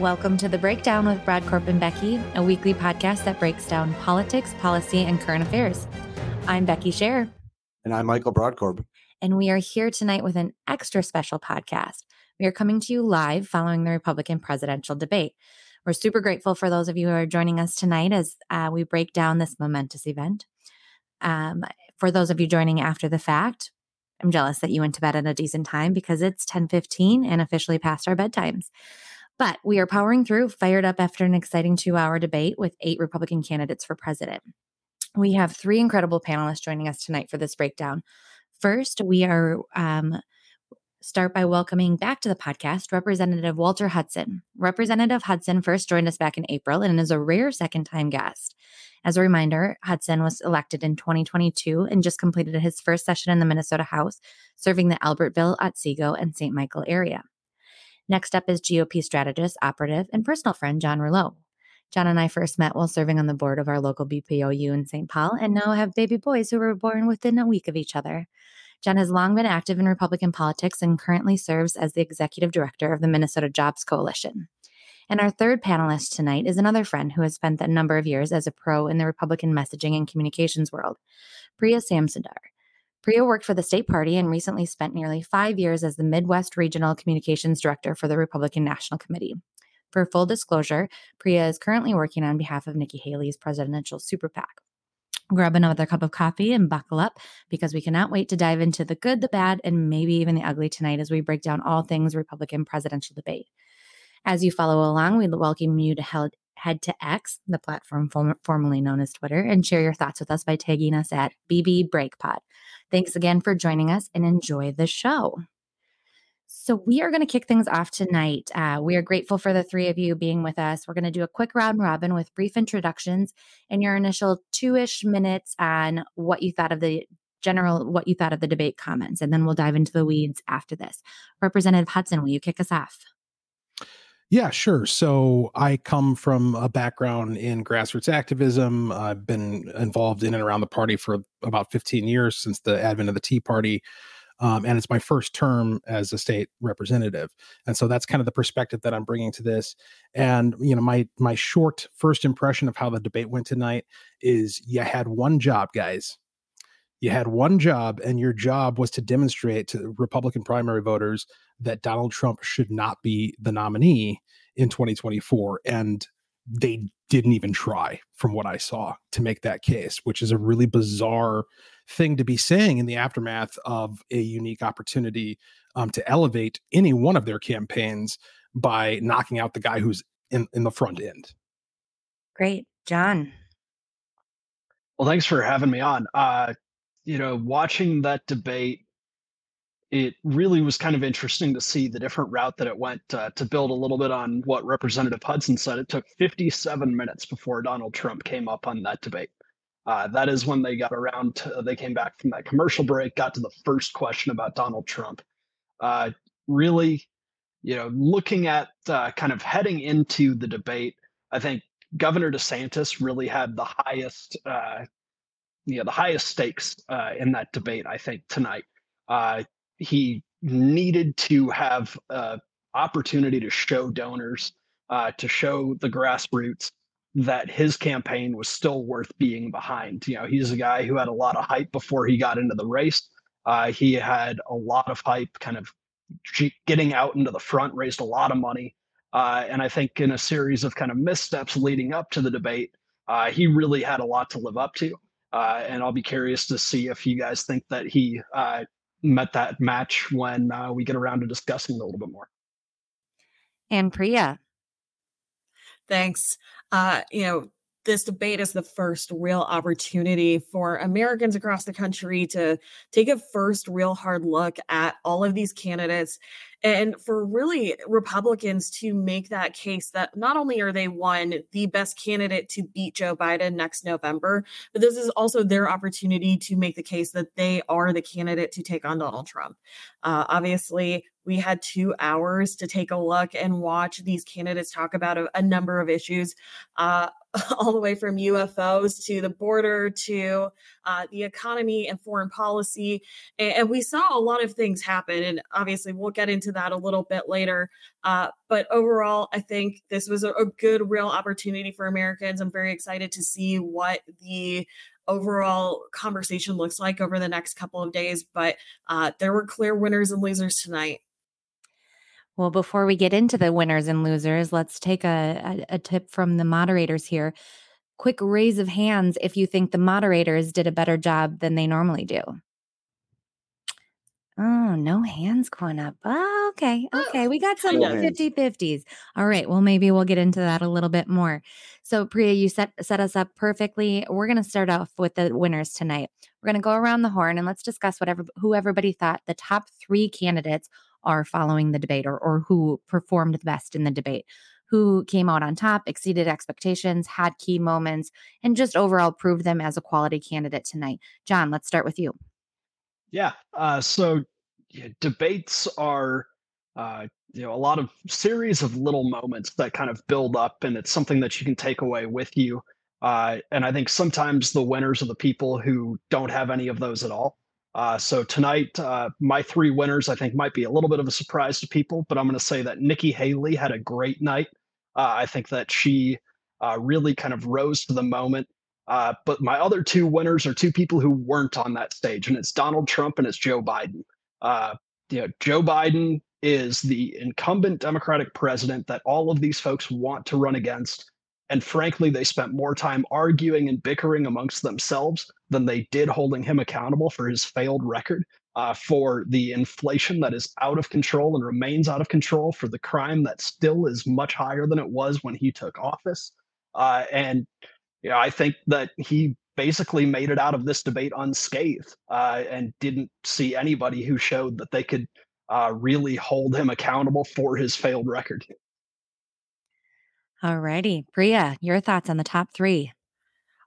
Welcome to The Breakdown with Brodkorb and Becky, a weekly podcast that breaks down politics, policy, and current affairs. I'm Becky Scherr. And I'm Michael Brodkorb. And we are here tonight with an extra special podcast. We are coming to you live following the Republican presidential debate. We're super grateful for those of you who are joining us tonight as uh, we break down this momentous event. Um, for those of you joining after the fact, I'm jealous that you went to bed at a decent time because it's 10:15 and officially past our bedtimes. But we are powering through, fired up after an exciting two hour debate with eight Republican candidates for president. We have three incredible panelists joining us tonight for this breakdown. First, we are um, start by welcoming back to the podcast Representative Walter Hudson. Representative Hudson first joined us back in April and is a rare second time guest. As a reminder, Hudson was elected in 2022 and just completed his first session in the Minnesota House, serving the Albertville, Otsego, and St. Michael area. Next up is GOP strategist, operative, and personal friend John Rouleau. John and I first met while serving on the board of our local BPOU in St. Paul and now have baby boys who were born within a week of each other. John has long been active in Republican politics and currently serves as the executive director of the Minnesota Jobs Coalition. And our third panelist tonight is another friend who has spent a number of years as a pro in the Republican messaging and communications world, Preya Samsundar. Preya worked for the state party and recently spent nearly five years as the Midwest Regional Communications Director for the Republican National Committee. For full disclosure, Preya is currently working on behalf of Nikki Haley's presidential super PAC. Grab another cup of coffee and buckle up because we cannot wait to dive into the good, the bad, and maybe even the ugly tonight as we break down all things Republican presidential debate. As you follow along, we welcome you to head head to X, the platform form- formerly known as Twitter, and share your thoughts with us by tagging us at BB Break Breakpod. Thanks again for joining us and enjoy the show. So, we are going to kick things off tonight. Uh, we are grateful for the three of you being with us. We're going to do a quick round robin with brief introductions and your initial two ish minutes on what you thought of the general, what you thought of the debate comments. And then we'll dive into the weeds after this. Representative Hudson, will you kick us off? Yeah, sure. So I come from a background in grassroots activism. I've been involved in and around the party for about 15 years since the advent of the Tea Party. Um, and it's my first term as a state representative and so that's kind of the perspective that i'm bringing to this and you know my my short first impression of how the debate went tonight is you had one job guys you had one job and your job was to demonstrate to republican primary voters that Donald Trump should not be the nominee in 2024. And they didn't even try, from what I saw, to make that case, which is a really bizarre thing to be saying in the aftermath of a unique opportunity um, to elevate any one of their campaigns by knocking out the guy who's in, in the front end. Great. John. Well, thanks for having me on. Uh, you know, watching that debate it really was kind of interesting to see the different route that it went uh, to build a little bit on what Representative Hudson said. It took 57 minutes before Donald Trump came up on that debate. Uh, that is when they got around, to, they came back from that commercial break, got to the first question about Donald Trump. Uh, really, you know, looking at uh, kind of heading into the debate, I think Governor DeSantis really had the highest, uh, you know, the highest stakes uh, in that debate, I think, tonight. Uh, he needed to have an opportunity to show donors, uh, to show the grassroots that his campaign was still worth being behind. You know, he's a guy who had a lot of hype before he got into the race. Uh, he had a lot of hype, kind of getting out into the front, raised a lot of money. Uh, and I think in a series of kind of missteps leading up to the debate, uh, he really had a lot to live up to. Uh, and I'll be curious to see if you guys think that he uh, met that match when uh, we get around to discussing a little bit more. And Preya. Thanks. Uh, you know, this debate is the first real opportunity for Americans across the country to take a first real hard look at all of these candidates and for really Republicans to make that case that not only are they one, the best candidate to beat Joe Biden next November, but this is also their opportunity to make the case that they are the candidate to take on Donald Trump. Uh, obviously, we had two hours to take a look and watch these candidates talk about a, a number of issues. Uh, all the way from UFOs to the border to uh, the economy and foreign policy. And, and, we saw a lot of things happen. And obviously, we'll get into that a little bit later. Uh, but overall, I think this was a, a good, real opportunity for Americans. I'm very excited to see what the overall conversation looks like over the next couple of days. But uh, there were clear winners and losers tonight. Well, before we get into the winners and losers, let's take a, a, a tip from the moderators here. Quick raise of hands if you think the moderators did a better job than they normally do. Oh, no hands going up. Oh, okay. Oh, okay. We got some 50 50s. All right. Well, maybe we'll get into that a little bit more. So, Preya, you set, set us up perfectly. We're going to start off with the winners tonight. We're going to go around the horn and let's discuss whatever who everybody thought the top three candidates are following the debate or, or who performed the best in the debate who came out on top, exceeded expectations, had key moments, and just overall proved them as a quality candidate tonight. John, let's start with you. Yeah. Uh, so yeah, debates are, uh, you know, a lot of series of little moments that kind of build up, and it's something that you can take away with you. Uh, and I think sometimes the winners are the people who don't have any of those at all. Uh, so tonight, uh, my three winners I think might be a little bit of a surprise to people, but I'm going to say that Nikki Haley had a great night. Uh, I think that she uh, really kind of rose to the moment. Uh, but my other two winners are two people who weren't on that stage, and it's Donald Trump and it's Joe Biden. Uh, you know, Joe Biden is the incumbent Democratic president that all of these folks want to run against. And frankly, they spent more time arguing and bickering amongst themselves than they did holding him accountable for his failed record, uh, for the inflation that is out of control and remains out of control, for the crime that still is much higher than it was when he took office. Uh, and you know, I think that he basically made it out of this debate unscathed uh, and didn't see anybody who showed that they could uh, really hold him accountable for his failed record. All righty. Preya, your thoughts on the top three?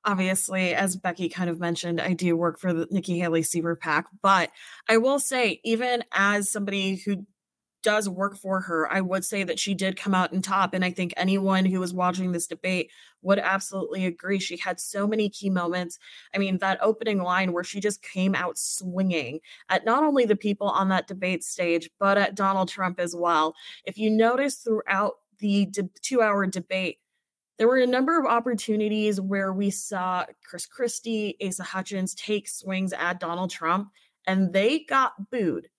Obviously, as Becky kind of mentioned, I do work for the Nikki Haley super PAC, but I will say, even as somebody who does work for her, I would say that she did come out in top. And I think anyone who was watching this debate would absolutely agree. She had so many key moments. I mean, that opening line where she just came out swinging at not only the people on that debate stage, but at Donald Trump as well. If you notice throughout the de- two hour debate, there were a number of opportunities where we saw Chris Christie, Asa Hutchins take swings at Donald Trump, and they got booed.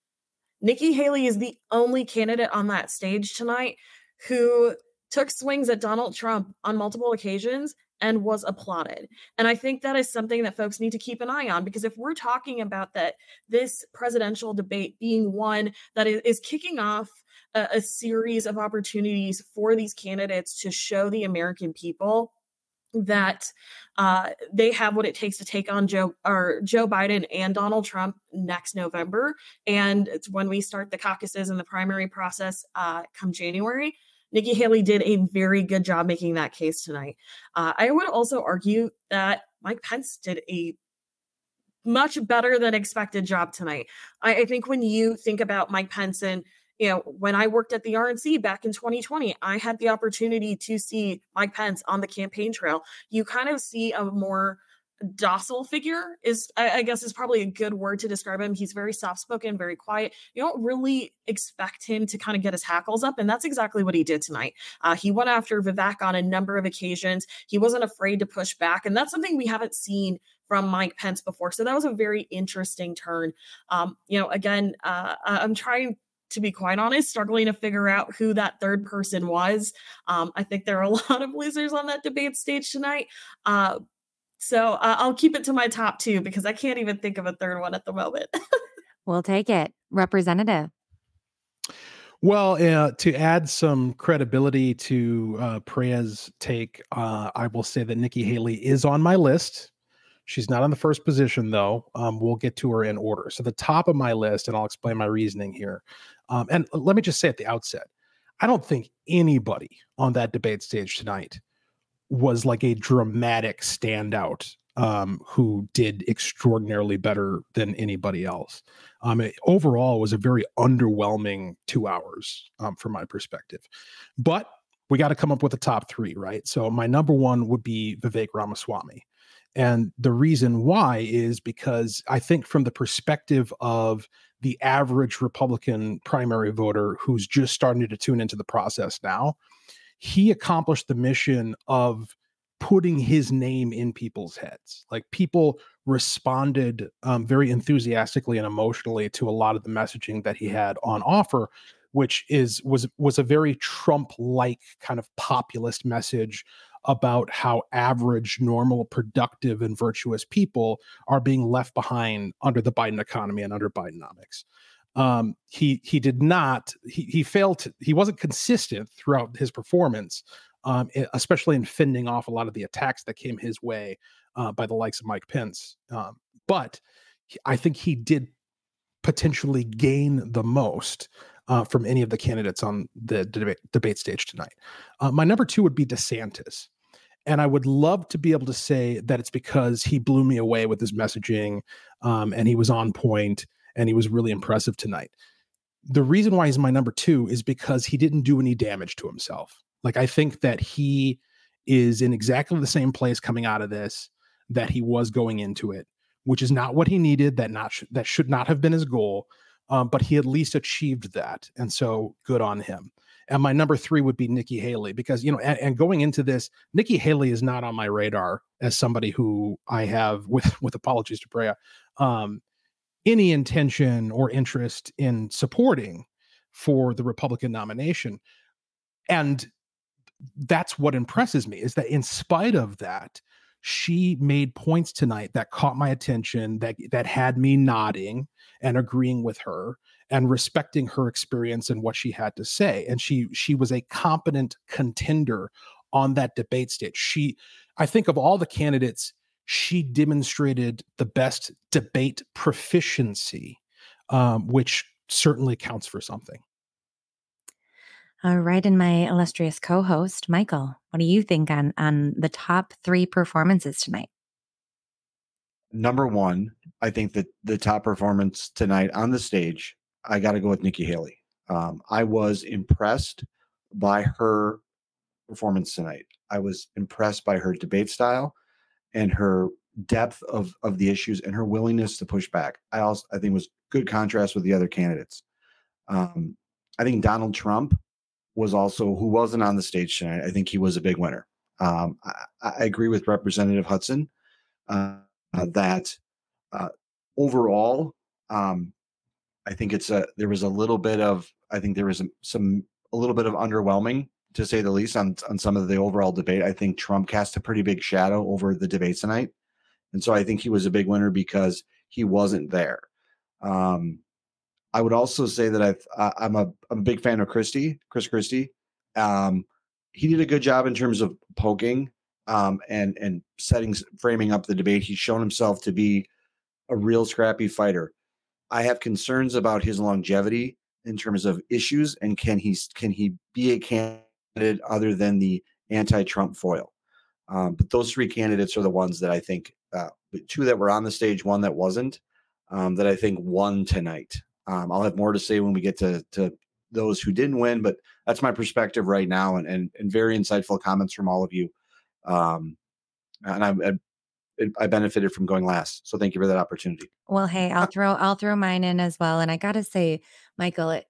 Nikki Haley is the only candidate on that stage tonight who took swings at Donald Trump on multiple occasions and was applauded. And I think that is something that folks need to keep an eye on because if we're talking about that this presidential debate being one that is, kicking off a, a series of opportunities for these candidates to show the American people that uh, they have what it takes to take on Joe or Joe Biden and Donald Trump next November, and it's when we start the caucuses and the primary process uh, come January. Nikki Haley did a very good job making that case tonight. Uh, I would also argue that Mike Pence did a much better than expected job tonight. I, I think when you think about Mike Pence and you know, when I worked at the RNC back in 2020, I had the opportunity to see Mike Pence on the campaign trail. You kind of see a more docile figure is I, guess is probably a good word to describe him he's very soft spoken very quiet you don't really expect him to kind of get his hackles up and that's exactly what he did tonight uh, he went after vivek on a number of occasions he wasn't afraid to push back and that's something we haven't seen from Mike Pence before. So that was a very interesting turn. Um, you know, again, uh, I'm trying to be quite honest, struggling to figure out who that third person was. Um, I think there are a lot of losers on that debate stage tonight. Uh, so uh, I'll keep it to my top two because I can't even think of a third one at the moment. we'll take it. Representative. Well, uh, to add some credibility to uh, Preya's take, uh, I will say that Nikki Haley is on my list. She's not on the first position, though. Um, we'll get to her in order. So, the top of my list, and I'll explain my reasoning here. Um, and let me just say at the outset, I don't think anybody on that debate stage tonight was like a dramatic standout. um, who did extraordinarily better than anybody else. Um, it, overall, it was a very underwhelming two hours um, from my perspective. But we got to come up with a top three, right? So my number one would be Vivek Ramaswamy. And the reason why is because I think, from the perspective of the average Republican primary voter who's just starting to tune into the process now, he accomplished the mission of putting his name in people's heads. Like people responded um, very enthusiastically and emotionally to a lot of the messaging that he had on offer, which is was was a very Trump-like kind of populist message about how average, normal, productive, and virtuous people are being left behind under the Biden economy and under Bidenomics. Um, he he did not he he failed to, he wasn't consistent throughout his performance um, especially in fending off a lot of the attacks that came his way uh, by the likes of Mike Pence. Um, but I think he did potentially gain the most uh, from any of the candidates on the debate, debate stage tonight. Uh, my number two would be DeSantis. And I would love to be able to say that it's because he blew me away with his messaging um, and he was on point and he was really impressive tonight. The reason why he's my number two is because he didn't do any damage to himself. Like I think that he is in exactly the same place coming out of this that he was going into it, which is not what he needed. That not sh- that should not have been his goal, um, but he at least achieved that, and so good on him. And my number three would be Nikki Haley because you know, and, and going into this, Nikki Haley is not on my radar as somebody who I have, with with apologies to Preya, um, any intention or interest in supporting for the Republican nomination. And that's what impresses me is that in spite of that she made points tonight that caught my attention that that had me nodding and agreeing with her and respecting her experience and what she had to say. And she she was a competent contender on that debate stage. She i think of all the candidates she demonstrated the best debate proficiency um, which certainly counts for something. All right, and my illustrious co-host, Michael, what do you think on on the top three performances tonight? Number one, I think that the top performance tonight on the stage, I got to go with Nikki Haley. Um, I was impressed by her performance tonight. I was impressed by her debate style and her depth of of the issues and her willingness to push back. I also I think was good contrast with the other candidates. Um, I think Donald Trump was also who wasn't on the stage tonight. I think he was a big winner. Um, I, I, agree with Representative Hudson uh, that uh, overall, um, I think it's a there was a little bit of I think there was some, a little bit of underwhelming to say the least on on some of the overall debate. I think Trump cast a pretty big shadow over the debate tonight, and so I think he was a big winner because he wasn't there. Um, I would also say that uh, I'm a I'm a big fan of Christie, Chris Christie. Um, he did a good job in terms of poking um, and and setting framing up the debate. He's shown himself to be a real scrappy fighter. I have concerns about his longevity in terms of issues and can he can he be a candidate other than the anti-Trump foil? Um, but those three candidates are the ones that I think uh, two that were on the stage, one that wasn't, um, that I think won tonight. Um, I'll have more to say when we get to to those who didn't win, but that's my perspective right now, and and, and very insightful comments from all of you. Um, and I, I, I benefited from going last, so thank you for that opportunity. Well, hey, I'll throw I'll throw mine in as well, and I got to say, Michael, it,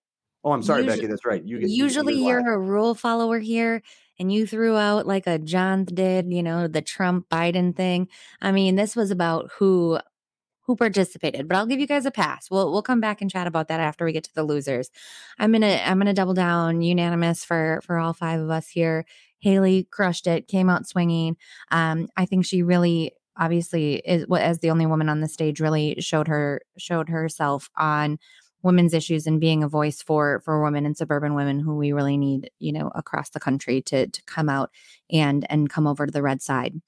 Oh, I'm sorry, usually, Becky. That's right. You get, usually you you're a rule follower here, and you threw out like a John did, you know, the Trump Biden thing. I mean, this was about who who participated, but I'll give you guys a pass. We'll we'll come back and chat about that after we get to the losers. I'm gonna I'm gonna double down unanimous for for all five of us here. Haley crushed it, came out swinging. Um, I think she really obviously is as the only woman on the stage really showed her showed herself on women's issues and being a voice for for women and suburban women who we really need you know across the country to to come out and and come over to the red side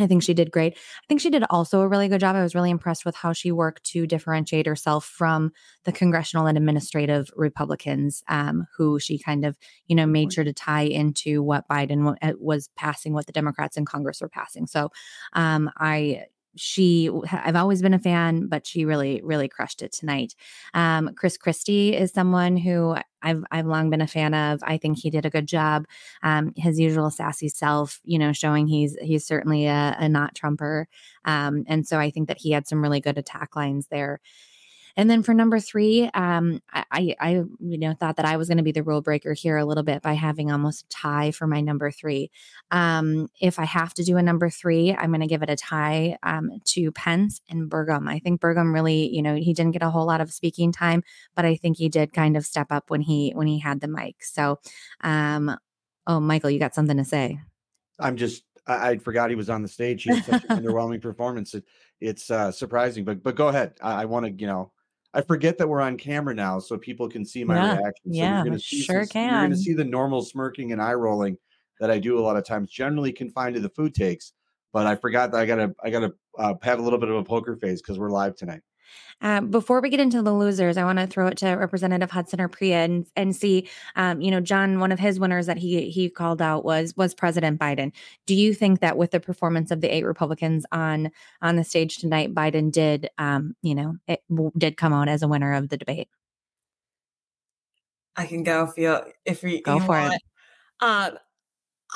I think she did great. I think she did also a really good job. I was really impressed with how she worked to differentiate herself from the congressional and administrative Republicans, um, who she kind of, you know, made sure to tie into what Biden w- was passing, what the Democrats in Congress were passing. So um, I she i've always been a fan but she really really crushed it tonight. Um, chris christie is someone who i've i've long been a fan of. I think he did a good job. Um, his usual sassy self you know showing he's he's certainly a, a not trumper um, and so i think that he had some really good attack lines there and then for number three, um, I, I, you know, thought that I was going to be the rule breaker here a little bit by having almost a tie for my number three. Um, if I have to do a number three, I'm going to give it a tie um, to Pence and Burgum. I think Burgum really, you know, he didn't get a whole lot of speaking time, but I think he did kind of step up when he when he had the mic. So, um, oh, Michael, you got something to say? I'm just I, I forgot he was on the stage. He had such an underwhelming performance. It, it's uh, surprising, but but go ahead. I, I want to, you know, I forget that we're on camera now, so people can see my Yeah, reaction. So yeah, you're gonna see sure some, You're gonna see the normal smirking and eye rolling that I do a lot of times, generally confined to the food takes. But I forgot that I gotta I gotta uh, have a little bit of a poker face because we're live tonight. Um, before we get into the losers, I want to throw it to Representative Hudson or Preya and, and see, um, you know, John, one of his winners that he he called out was was President Biden. Do you think that with the performance of the eight Republicans on on the stage tonight, Biden did, um, you know, it w- did come out as a winner of the debate? I can go if you if we Go for it. want. Um,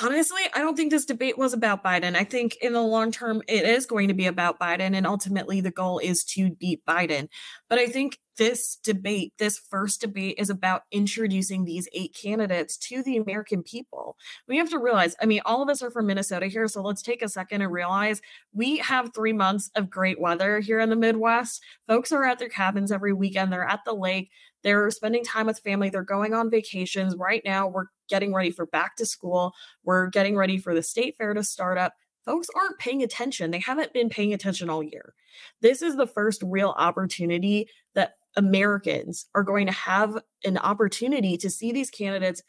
honestly, I don't think this debate was about Biden. I think in the long term, it is going to be about Biden, and ultimately, the goal is to beat Biden. But I think this debate, this first debate, is about introducing these eight candidates to the American people. We have to realize, I mean, all of us are from Minnesota here, so let's take a second and realize we have three months of great weather here in the Midwest. Folks are at their cabins every weekend, they're at the lake. They're spending time with family. They're going on vacations. Right now, we're getting ready for back to school. We're getting ready for the state fair to start up. Folks aren't paying attention. They haven't been paying attention all year. This is the first real opportunity that Americans are going to have an opportunity to see these candidates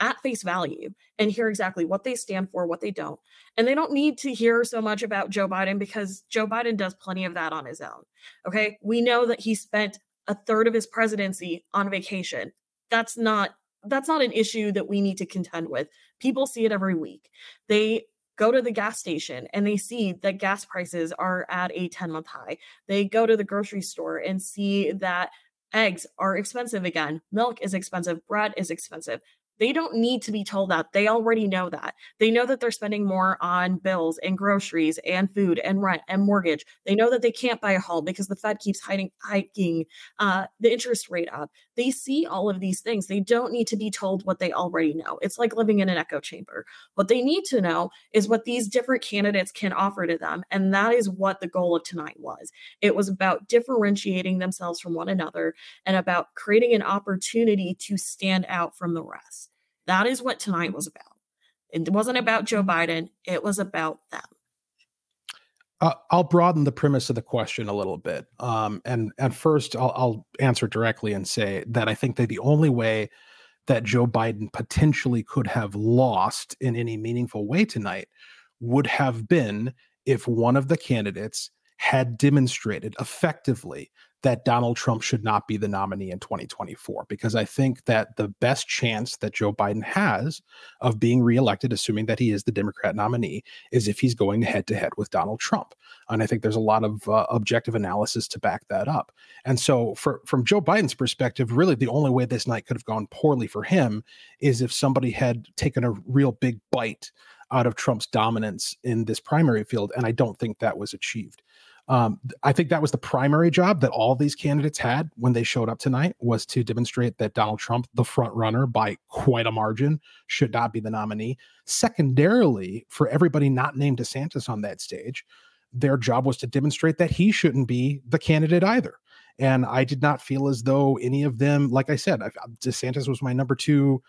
at face value and hear exactly what they stand for, what they don't. And they don't need to hear so much about Joe Biden because Joe Biden does plenty of that on his own. Okay. We know that he spent a third of his presidency on vacation. That's not that's not an issue that we need to contend with. People see it every week. They go to the gas station and they see that gas prices are at a 10 month high. They go to the grocery store and see that eggs are expensive again. Milk is expensive, bread is expensive. They don't need to be told that. They already know that. They know that they're spending more on bills and groceries and food and rent and mortgage. They know that they can't buy a home because the Fed keeps hiding, hiking uh, the interest rate up. They see all of these things. They don't need to be told what they already know. It's like living in an echo chamber. What they need to know is what these different candidates can offer to them. And that is what the goal of tonight was. It was about differentiating themselves from one another and about creating an opportunity to stand out from the rest. That is what tonight was about. It wasn't about Joe Biden, it was about them. Uh, I'll broaden the premise of the question a little bit. Um, and at first, I'll, I'll answer directly and say that I think that the only way that Joe Biden potentially could have lost in any meaningful way tonight would have been if one of the candidates had demonstrated effectively that Donald Trump should not be the nominee in 2024 because I think that the best chance that Joe Biden has of being reelected assuming that he is the Democrat nominee is if he's going head to head with Donald Trump. And I think there's a lot of uh, objective analysis to back that up. And so for from Joe Biden's perspective really the only way this night could have gone poorly for him is if somebody had taken a real big bite out of Trump's dominance in this primary field and I don't think that was achieved um, I think that was the primary job that all these candidates had when they showed up tonight was to demonstrate that Donald Trump, the front runner by quite a margin, should not be the nominee. Secondarily, for everybody not named DeSantis on that stage, their job was to demonstrate that he shouldn't be the candidate either. And I did not feel as though any of them, like I said, I, DeSantis was my number two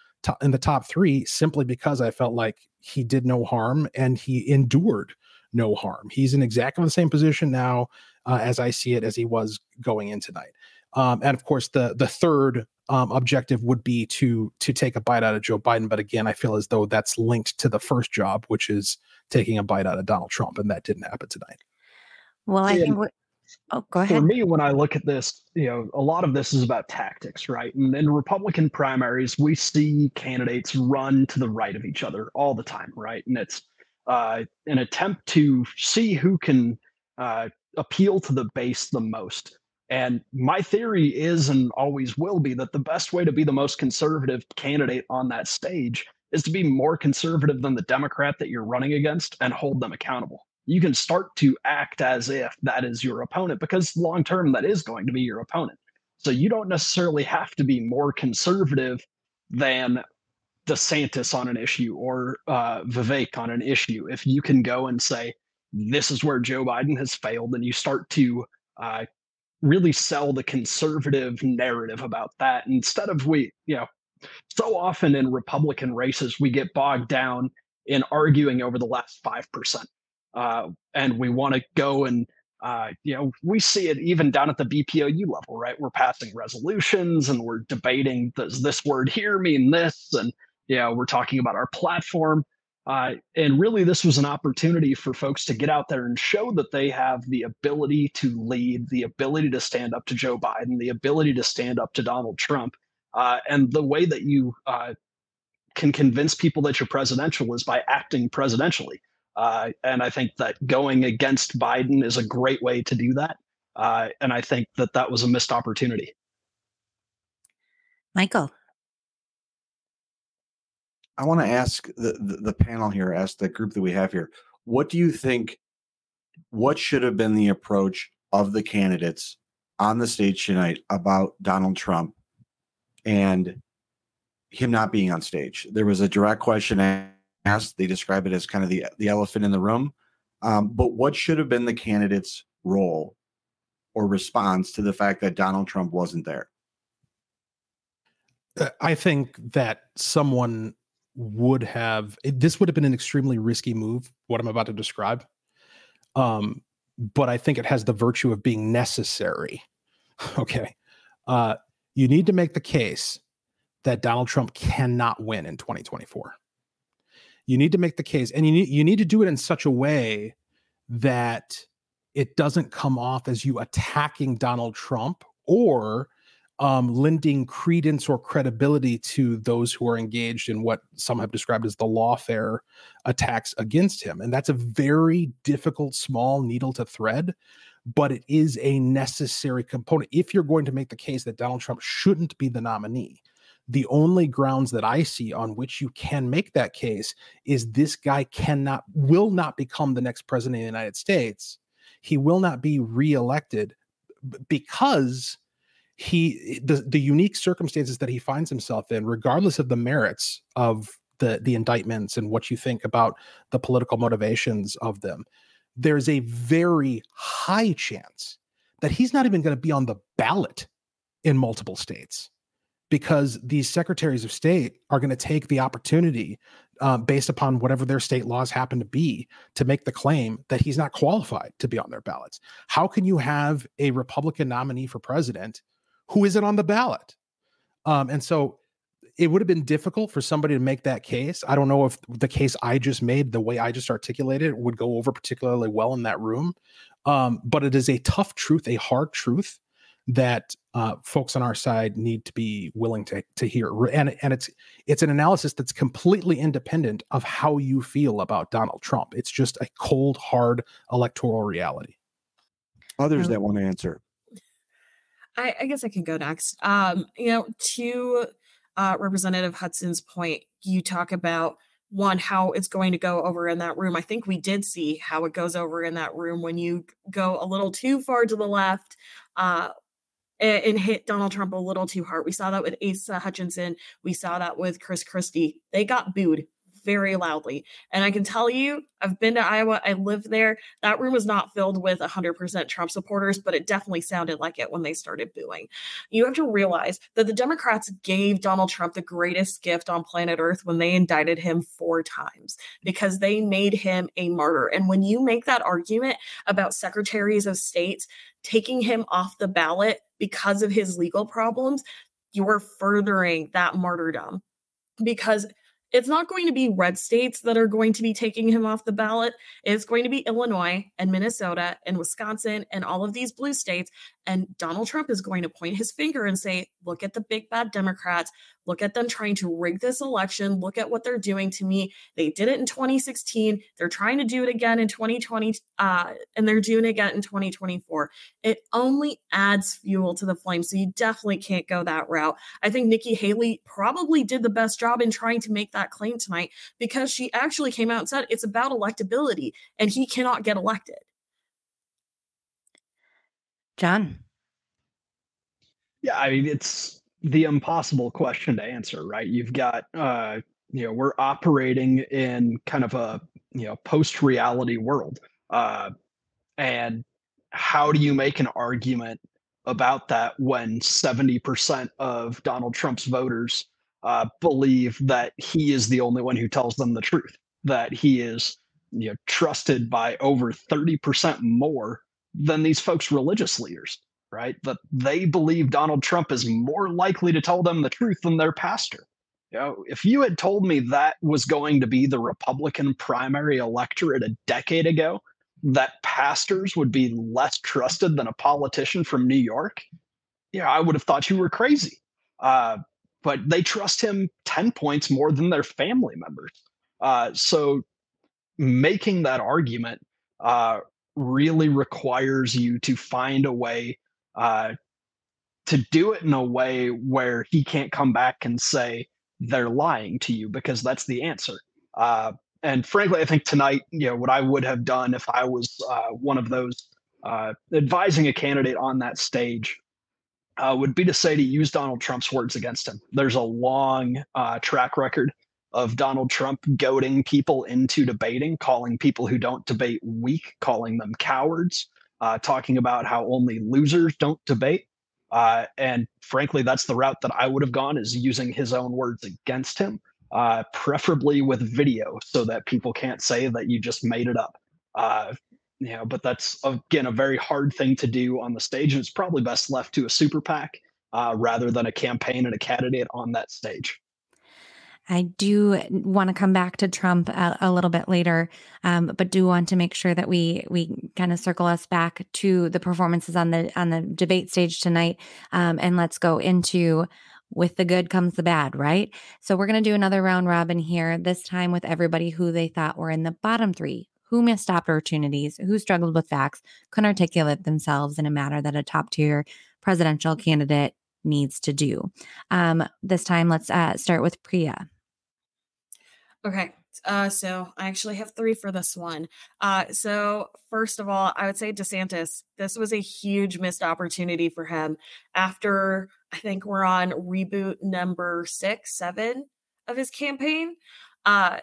in the top three simply because I felt like he did no harm and he endured no harm. He's in exactly the same position now uh, as I see it as he was going in tonight. Um, and of course, the the third um, objective would be to to take a bite out of Joe Biden. But again, I feel as though that's linked to the first job, which is taking a bite out of Donald Trump, and that didn't happen tonight. Well, I think what. Oh, go ahead. For me, when I look at this, you know, a lot of this is about tactics, right? And in Republican primaries, we see candidates run to the right of each other all the time, right? And it's uh, an attempt to see who can uh, appeal to the base the most. And my theory is and always will be that the best way to be the most conservative candidate on that stage is to be more conservative than the Democrat that you're running against and hold them accountable. You can start to act as if that is your opponent because long term, that is going to be your opponent. So you don't necessarily have to be more conservative than DeSantis on an issue or uh, Vivek on an issue. If you can go and say, this is where Joe Biden has failed, and you start to uh, really sell the conservative narrative about that instead of we you know so often in republican races we get bogged down in arguing over the last 5% uh, and we want to go and uh, you know we see it even down at the bpou level right we're passing resolutions and we're debating does this word here mean this and you know we're talking about our platform uh, and really, this was an opportunity for folks to get out there and show that they have the ability to lead, the ability to stand up to Joe Biden, the ability to stand up to Donald Trump. Uh, and the way that you uh, can convince people that you're presidential is by acting presidentially. Uh, and I think that going against Biden is a great way to do that. Uh, and I think that that was a missed opportunity. Michael. I want to ask the, the, the panel here, ask the group that we have here, what do you think? What should have been the approach of the candidates on the stage tonight about Donald Trump and him not being on stage? There was a direct question asked. They describe it as kind of the the elephant in the room. Um, but what should have been the candidate's role or response to the fact that Donald Trump wasn't there? Uh, I think that someone would have this would have been an extremely risky move what i'm about to describe um but i think it has the virtue of being necessary okay? Uh you need to make the case that donald trump cannot win in 2024 you need to make the case and you need you need to do it in such a way that it doesn't come off as you attacking donald trump or um, lending credence or credibility to those who are engaged in what some have described as the lawfare attacks against him. And that's a very difficult, small needle to thread, but it is a necessary component. If you're going to make the case that Donald Trump shouldn't be the nominee, the only grounds that I see on which you can make that case is this guy cannot, will not become the next president of the United States. He will not be reelected because he the the unique circumstances that he finds himself in regardless of the merits of the the indictments and what you think about the political motivations of them there's a very high chance that he's not even going to be on the ballot in multiple states because these secretaries of state are going to take the opportunity uh, based upon whatever their state laws happen to be to make the claim that he's not qualified to be on their ballots. How can you have a republican nominee for president who isn't on the ballot. Um, and so it would have been difficult for somebody to make that case. I don't know if the case I just made, the way I just articulated it, would go over particularly well in that room. Um, but it is a tough truth, a hard truth that uh, folks on our side need to be willing to to hear. And and it's it's an analysis that's completely independent of how you feel about Donald Trump. It's just a cold, hard electoral reality. Others that want to answer. I, I guess I can go next. Um, you know, to uh, Representative Hudson's point, you talk about one how it's going to go over in that room. I think we did see how it goes over in that room when you go a little too far to the left. Uh, and, and hit Donald Trump a little too hard. We saw that with Asa Hutchinson. We saw that with Chris Christie. They got booed very loudly. And I can tell you, I've been to Iowa, I live there. That room was not filled with 100% Trump supporters, but it definitely sounded like it when they started booing. You have to realize that the Democrats gave Donald Trump the greatest gift on planet Earth when they indicted him four times because they made him a martyr. And when you make that argument about secretaries of state taking him off the ballot because of his legal problems, you're furthering that martyrdom because it's not going to be red states that are going to be taking him off the ballot. It's going to be Illinois and Minnesota and Wisconsin and all of these blue states. And Donald Trump is going to point his finger and say, look at the big bad Democrats. Look at them trying to rig this election. Look at what they're doing to me. They did it in 2016. They're trying to do it again in 2020, uh, and they're doing it again in 2024. It only adds fuel to the flame. So you definitely can't go that route. I think Nikki Haley probably did the best job in trying to make that claim tonight because she actually came out and said it's about electability and he cannot get elected. John. Yeah, I mean, it's the impossible question to answer, right? You've got, uh, you know, we're operating in kind of a, you know, post reality world. Uh, and how do you make an argument about that when 70% of Donald Trump's voters uh, believe that he is the only one who tells them the truth, that he is you know, trusted by over 30% more than these folks' religious leaders, right? That they believe Donald Trump is more likely to tell them the truth than their pastor. You know, if you had told me that was going to be the Republican primary electorate a decade ago, that pastors would be less trusted than a politician from New York, yeah, I would have thought you were crazy. Uh, but they trust him 10 points more than their family members. Uh, so making that argument uh, really requires you to find a way uh, to do it in a way where he can't come back and say they're lying to you because that's the answer. Uh, and frankly, I think tonight, you know, what I would have done if I was uh, one of those uh, advising a candidate on that stage uh, would be to say to use Donald Trump's words against him. There's a long uh, track record of Donald Trump goading people into debating, calling people who don't debate weak, calling them cowards, uh, talking about how only losers don't debate. Uh, and frankly, that's the route that I would have gone is using his own words against him, uh, preferably with video so that people can't say that you just made it up. Uh, you know, but that's again a very hard thing to do on the stage, and it's probably best left to a super PAC uh, rather than a campaign and a candidate on that stage. I do want to come back to Trump a, a little bit later, um, but do want to make sure that we we kind of circle us back to the performances on the on the debate stage tonight, um, and let's go into with the good comes the bad, right? So we're going to do another round robin here, this time with everybody who they thought were in the bottom three who missed opportunities, who struggled with facts, couldn't articulate themselves in a manner that a top tier presidential candidate needs to do. Um, this time, let's uh, start with Preya. Okay. Uh, so I actually have three for this one. Uh, so first of all, I would say DeSantis. This was a huge missed opportunity for him. After I think we're on reboot number six, seven of his campaign. Uh,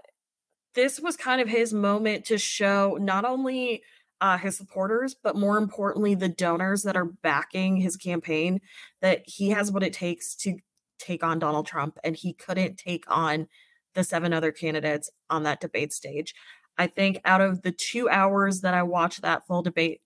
this was kind of his moment to show not only uh, his supporters, but more importantly, the donors that are backing his campaign, that he has what it takes to take on Donald Trump, and he couldn't take on the seven other candidates on that debate stage. I think out of the two hours that I watched that full debate,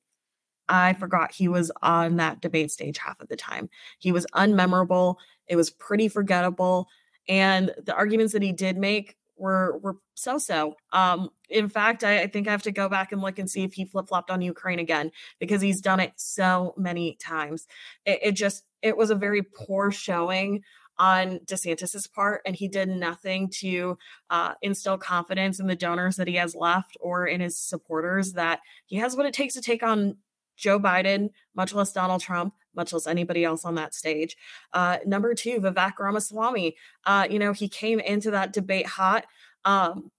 I forgot he was on that debate stage half of the time. He was unmemorable. It was pretty forgettable. And the arguments that he did make were were so so. Um, in fact, I, I, think I have to go back and look and see if he flip flopped on Ukraine again because he's done it so many times. It, it just it was a very poor showing on DeSantis's part, and he did nothing to uh, instill confidence in the donors that he has left or in his supporters that he has what it takes to take on Joe Biden, much less Donald Trump, much less anybody else on that stage. Uh, number two, Vivek Ramaswamy. Uh, you know, he came into that debate hot. Um,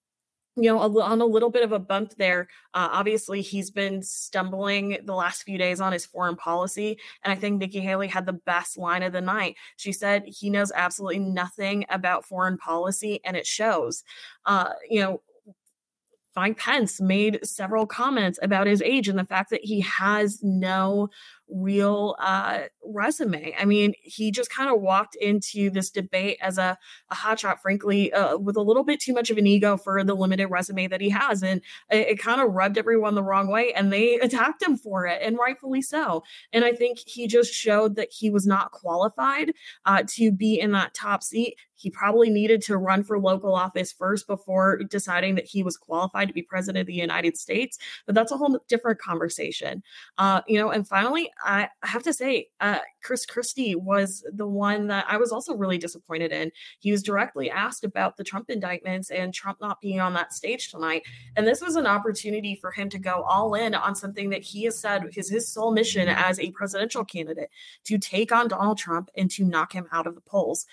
you know, on a little bit of a bump there. Uh, obviously, he's been stumbling the last few days on his foreign policy. And I think Nikki Haley had the best line of the night. She said he knows absolutely nothing about foreign policy, and it shows. Uh, you know, Mike Pence made several comments about his age and the fact that he has no real uh, resume. I mean, he just kind of walked into this debate as a, a hotshot, frankly, uh, with a little bit too much of an ego for the limited resume that he has. And it, it kind of rubbed everyone the wrong way and they attacked him for it, and rightfully so. And I think he just showed that he was not qualified uh, to be in that top seat. He probably needed to run for local office first before deciding that he was qualified to be president of the United States. But that's a whole different conversation. Uh, you know, and finally, I have to say, uh, Chris Christie was the one that I was also really disappointed in. He was directly asked about the Trump indictments and Trump not being on that stage tonight. And this was an opportunity for him to go all in on something that he has said is his sole mission as a presidential candidate to take on Donald Trump and to knock him out of the polls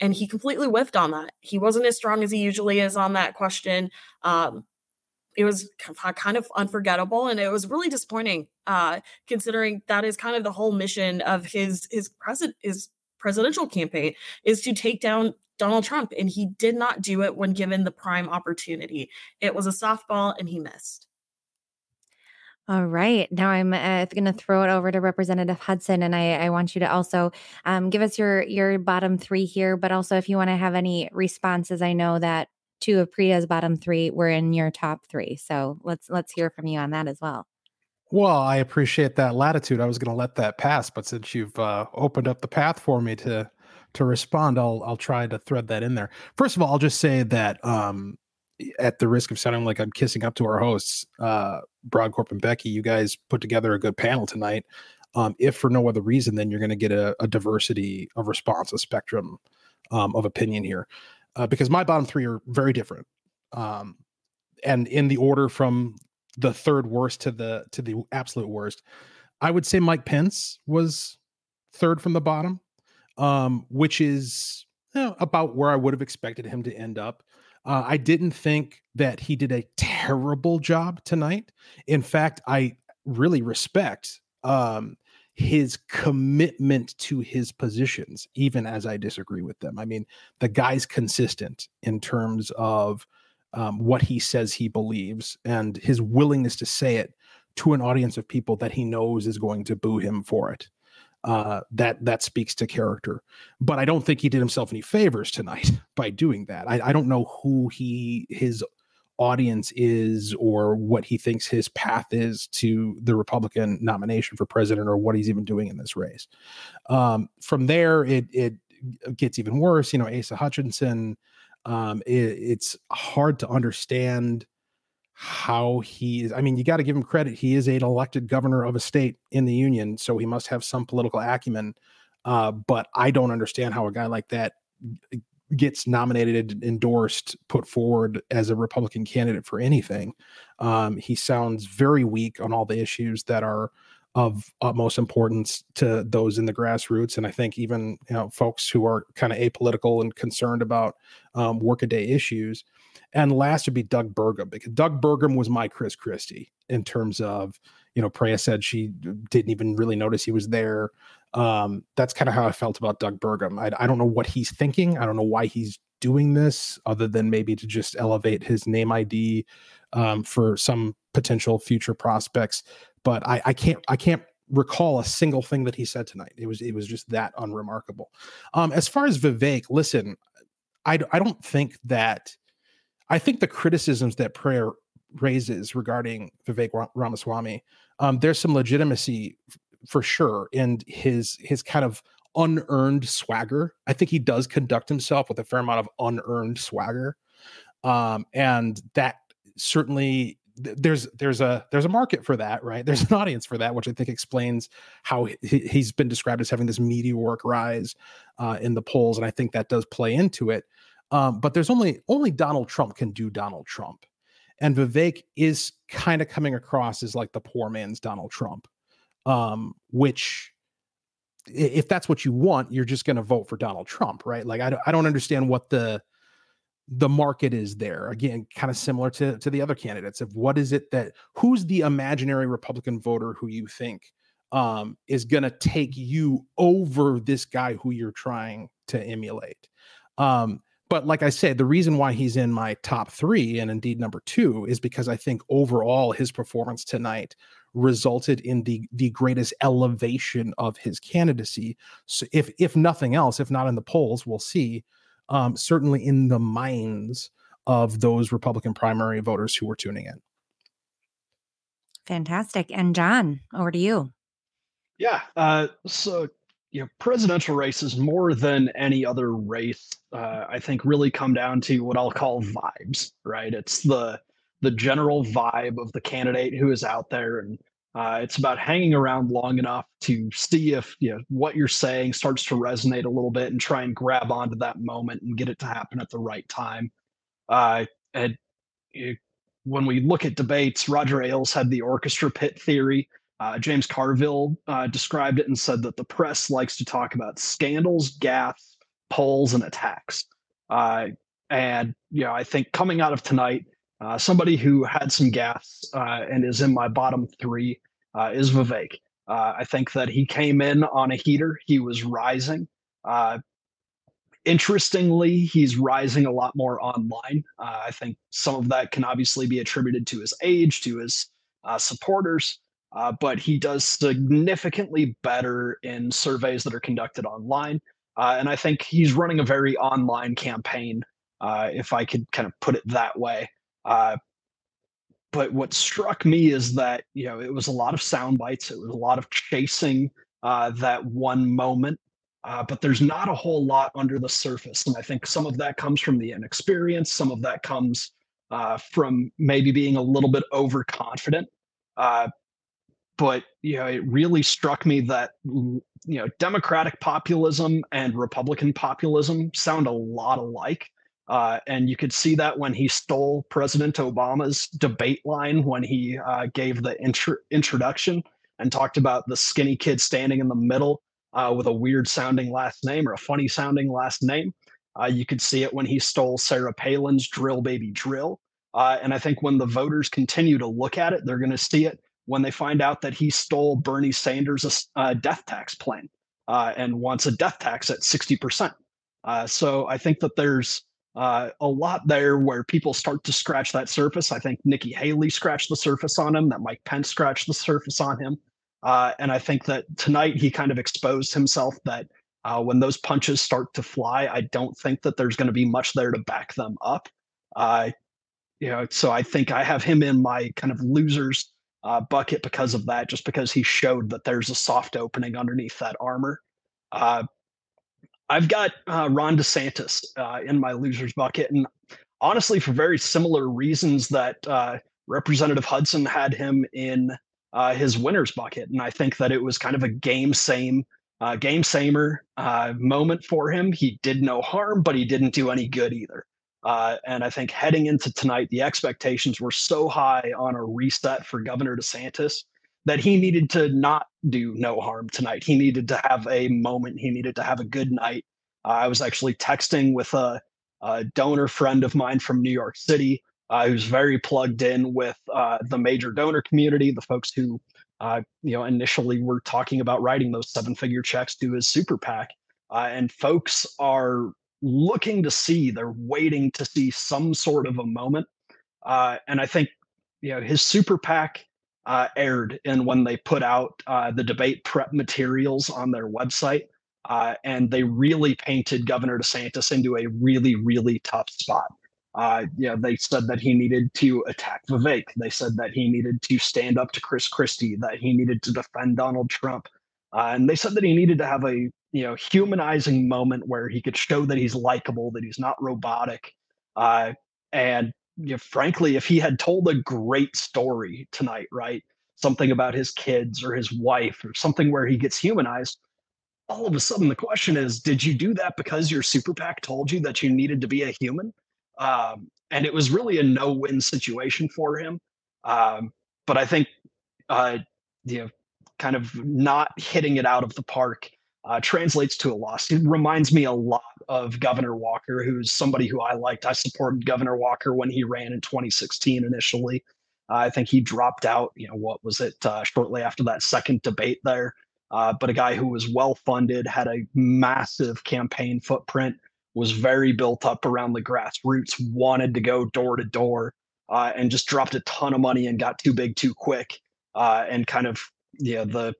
and he completely whiffed on that. He wasn't as strong as he usually is on that question. Um, it was kind of unforgettable, and it was really disappointing, uh, considering that is kind of the whole mission of his his president his presidential campaign is to take down Donald Trump, and he did not do it when given the prime opportunity. It was a softball, and he missed. All right. Now I'm uh, going to throw it over to Representative Hudson, and I, I want you to also um, give us your your bottom three here, but also if you want to have any responses. I know that two of Preya's bottom three were in your top three, so let's let's hear from you on that as well. Well, I appreciate that latitude. I was going to let that pass, but since you've uh, opened up the path for me to to respond, I'll I'll try to thread that in there. First of all, I'll just say that um, at the risk of sounding like I'm kissing up to our hosts, uh, Brodkorb and Becky, you guys put together a good panel tonight. Um, if for no other reason, then you're going to get a, a, diversity of response, a spectrum um, of opinion here, uh, because my bottom three are very different, um, and in the order from the third worst to the to the absolute worst. I would say Mike Pence was third from the bottom, um, which is you know, about where I would have expected him to end up. Uh, I didn't think that he did a terrible job tonight. In fact, I really respect um, his commitment to his positions, even as I disagree with them. I mean, the guy's consistent in terms of um, what he says he believes and his willingness to say it to an audience of people that he knows is going to boo him for it uh, that that speaks to character. But I don't think he did himself any favors tonight by doing that. I, I don't know who he his audience is or what he thinks his path is to the Republican nomination for president or what he's even doing in this race. Um, from there, it it gets even worse. You know, Asa Hutchinson. Um, it, it's hard to understand how he is. I mean, you got to give him credit. He is an elected governor of a state in the union, so he must have some political acumen. Uh, but I don't understand how a guy like that gets nominated, endorsed, put forward as a Republican candidate for anything. Um, he sounds very weak on all the issues that are of utmost importance to those in the grassroots, and I think even you know folks who are kind of apolitical and concerned about um, workaday issues. And last would be Doug Burgum because Doug Burgum was my Chris Christie in terms of, you know, Preya said she didn't even really notice he was there. Um, that's kind of how I felt about Doug Burgum. I, I don't know what he's thinking. I don't know why he's doing this other than maybe to just elevate his name ID um, for some potential future prospects. But I, I can't I can't recall a single thing that he said tonight. It was it was just that unremarkable. Um, as far as Vivek, listen, I I don't think that I think the criticisms that Preya raises regarding Vivek Ramaswamy, um, there's some legitimacy f- for sure in his his kind of unearned swagger. I think he does conduct himself with a fair amount of unearned swagger, um, and that certainly there's there's a there's a market for that right? There's an audience for that which i think explains how he, has been described as having this meteoric rise uh, in the polls and i think that does play into it. Um, but there's only only Donald Trump can do Donald Trump, and Vivek is kind of coming across as like the poor man's Donald Trump, um, which if that's what you want, you're just going to vote for Donald Trump, right? Like I don't, I don't understand what the the market is there. Again, kind of similar to to the other candidates of what is it that who's the imaginary Republican voter who you think um, is going to take you over this guy who you're trying to emulate. Um, but like I said, the reason why he's in my top three and indeed number two is because I think overall his performance tonight resulted in the the greatest elevation of his candidacy. So if if nothing else, if not in the polls, we'll see. Um, certainly in the minds of those Republican primary voters who were tuning in. Fantastic. And John, over to you. Yeah. Uh, so, you know, presidential races more than any other race, uh, I think, really come down to what I'll call vibes. Right? It's the the general vibe of the candidate who is out there, and uh, it's about hanging around long enough to see if you know what you're saying starts to resonate a little bit, and try and grab onto that moment and get it to happen at the right time. Uh, and it, when we look at debates, Roger Ailes had the orchestra pit theory uh, James Carville uh, described it and said that the press likes to talk about scandals, gaffes, polls, and attacks. Uh, and you know, I think coming out of tonight, uh, somebody who had some gaffes uh, and is in my bottom three uh, is Vivek. I think that he came in on a heater. He was rising. interestingly, he's rising a lot more online. I think some of that can obviously be attributed to his age, to his supporters. Uh, but he does significantly better in surveys that are conducted online. Uh, and I think he's running a very online campaign, uh, if I could kind of put it that way. Uh, but what struck me is that you know it was a lot of sound bites. It was a lot of chasing uh, that one moment. Uh, but there's not a whole lot under the surface, and I think some of that comes from the inexperience. Some of that comes from maybe being a little bit overconfident. Uh, but you know it really struck me that you know democratic populism and republican populism sound a lot alike uh, and you could see that when he stole president obama's debate line when he uh, gave the intro- introduction and talked about the skinny kid standing in the middle uh, with a weird sounding last name or a funny sounding last name. Uh, you could see it when he stole sarah palin's drill baby drill uh, and i think when the voters continue to look at it they're going to see it when they find out that he stole Bernie Sanders' uh, death tax plan uh, and wants a death tax at 60%. Uh, so I think that there's uh, a lot there where people start to scratch that surface. I think Nikki Haley scratched the surface on him, that Mike Pence scratched the surface on him. Uh, and I think that tonight he kind of exposed himself that uh, when those punches start to fly, I don't think that there's going to be much there to back them up. you know, so I think I have him in my kind of losers uh, bucket because of that, just because he showed that there's a soft opening underneath that armor. Uh, I've got uh, Ron DeSantis uh, in my losers bucket, and honestly, for very similar reasons that uh, Representative Hudson had him in uh, his winners bucket, and I think that it was kind of a game same, game samer moment for him. He did no harm, but he didn't do any good either. Uh, and I think heading into tonight, the expectations were so high on a reset for Governor DeSantis that he needed to not do no harm tonight. He needed to have a moment. He needed to have a good night. Uh, I was actually texting with a, a, donor friend of mine from New York City uh, who's very plugged in with uh, the major donor community, the folks who, uh, you know, initially were talking about writing those seven-figure checks to his super PAC. Uh, and folks are looking to see, they're waiting to see some sort of a moment. Uh, and I think, you know, his super PAC uh, aired in when they put out uh, the debate prep materials on their website. Uh, and they really painted Governor DeSantis into a really, really tough spot. Uh, you know, they said that he needed to attack Vivek. They said that he needed to stand up to Chris Christie, that he needed to defend Donald Trump. Uh, and they said that he needed to have a you know humanizing moment where he could show that he's likable, that he's not robotic, uh, and you know, frankly, if he had told a great story tonight, right, something about his kids or his wife or something where he gets humanized, all of a sudden the question is, did you do that because your super PAC told you that you needed to be a human? Um, and it was really a no-win situation for him. Um, but I think, uh, you know, kind of not hitting it out of the park uh, translates to a loss. It reminds me a lot of Governor Walker, who's somebody who I liked. I supported Governor Walker when he ran in 2016 initially. Uh, I think he dropped out, you know, what was it, uh, shortly after that second debate there. Uh, but a guy who was well funded, had a massive campaign footprint, was very built up around the grassroots, wanted to go door to door, uh, and just dropped a ton of money and got too big too quick. uh, and kind of yeah the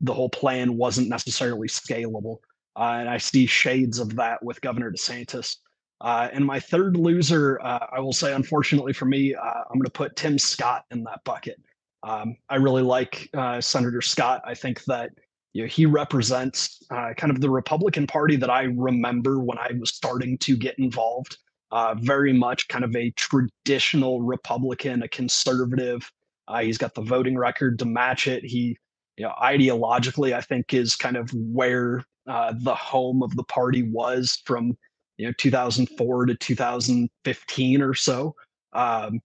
the whole plan wasn't necessarily scalable. Uh, and I see shades of that with Governor DeSantis. Uh, and my third loser, uh, I will say, unfortunately for me, uh, I'm going to put Tim Scott in that bucket. Um, I really like uh, Senator Scott. I think that you know, he represents uh, kind of the Republican Party that I remember when I was starting to get involved. very much kind of a traditional Republican, a conservative. He's got the voting record to match it. He you know, ideologically, I think is kind of where uh, the home of the party was from you know 2004 to 2015 or so. Um,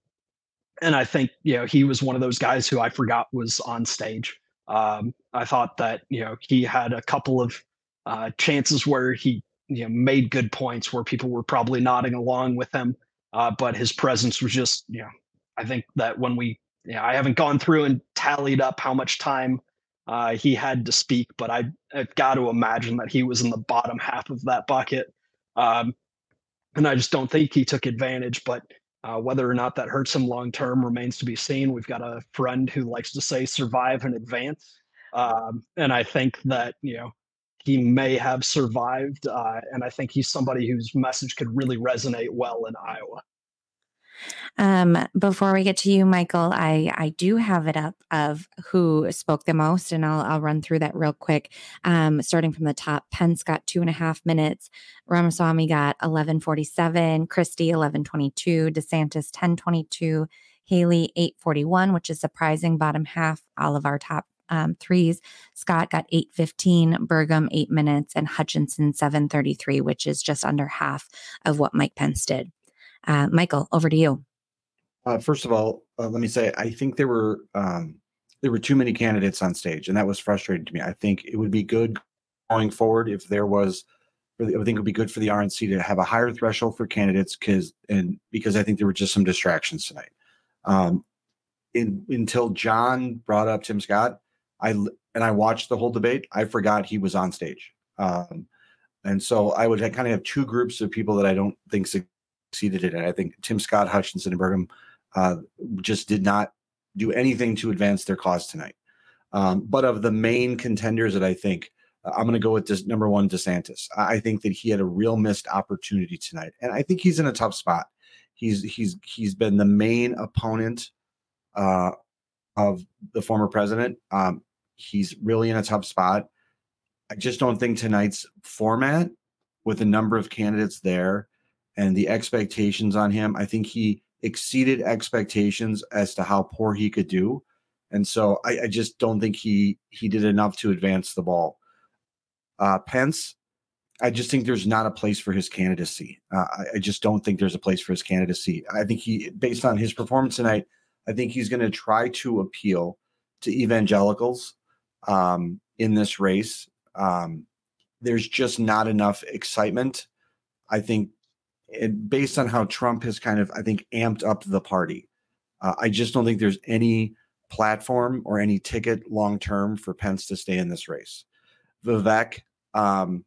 and I think you know he was one of those guys who I forgot was on stage. Um, I thought that you know he had a couple of uh, chances where he you know made good points where people were probably nodding along with him, uh, but his presence was just you know I think that when we know, I haven't gone through and tallied up how much time uh, he had to speak, but I, have got to imagine that he was in the bottom half of that bucket. Um, and I just don't think he took advantage. But uh, whether or not that hurts him long term remains to be seen. We've got a friend who likes to say survive and advance. Um, and I think that, you know, he may have survived. Uh, and I think he's somebody whose message could really resonate well in Iowa. Um, before we get to you, Michael, I I do have it up of who spoke the most, and I'll I'll run through that real quick. Um, starting from the top, Pence got two and a half minutes, Ramaswamy got eleven forty seven, Christie eleven twenty two, DeSantis ten twenty two, Haley eight forty one, which is surprising. Bottom half, all of our top um, threes. Scott got 815, Burgum 8 minutes, and Hutchinson 733, which is just under half of what Mike Pence did. Uh, Michael, over to you. Uh, first of all, uh, let me say I think there were um, there were too many candidates on stage, and that was frustrating to me. I think it would be good going forward if there was. I think it would be good for the RNC to have a higher threshold for candidates because and because I think there were just some distractions tonight. Um, in, until John brought up Tim Scott, I and I watched the whole debate. I forgot he was on stage, um, and so I would kind of have two groups of people that I don't think succeeded in it. I think Tim Scott, Hutchinson, and Burgum uh, just did not do anything to advance their cause tonight. Um, but of the main contenders that I think, uh, I'm going to go with this number one, DeSantis. I think that he had a real missed opportunity tonight, and I think he's in a tough spot. He's he's he's been the main opponent uh, of the former president. Um, he's really in a tough spot. I just don't think tonight's format, with the number of candidates there and the expectations on him, I think he exceeded expectations as to how poor he could do. And so I, I just don't think he he did enough to advance the ball. Uh, Pence, I just think there's not a place for his candidacy. Uh, I, I, just don't think there's a place for his candidacy. I think he, based on his performance tonight, I think he's going to try to appeal to evangelicals um, in this race. Um, there's just not enough excitement. I think and based on how Trump has kind of, I think, amped up the party, uh, I just don't think there's any platform or any ticket long term for Pence to stay in this race. Vivek um,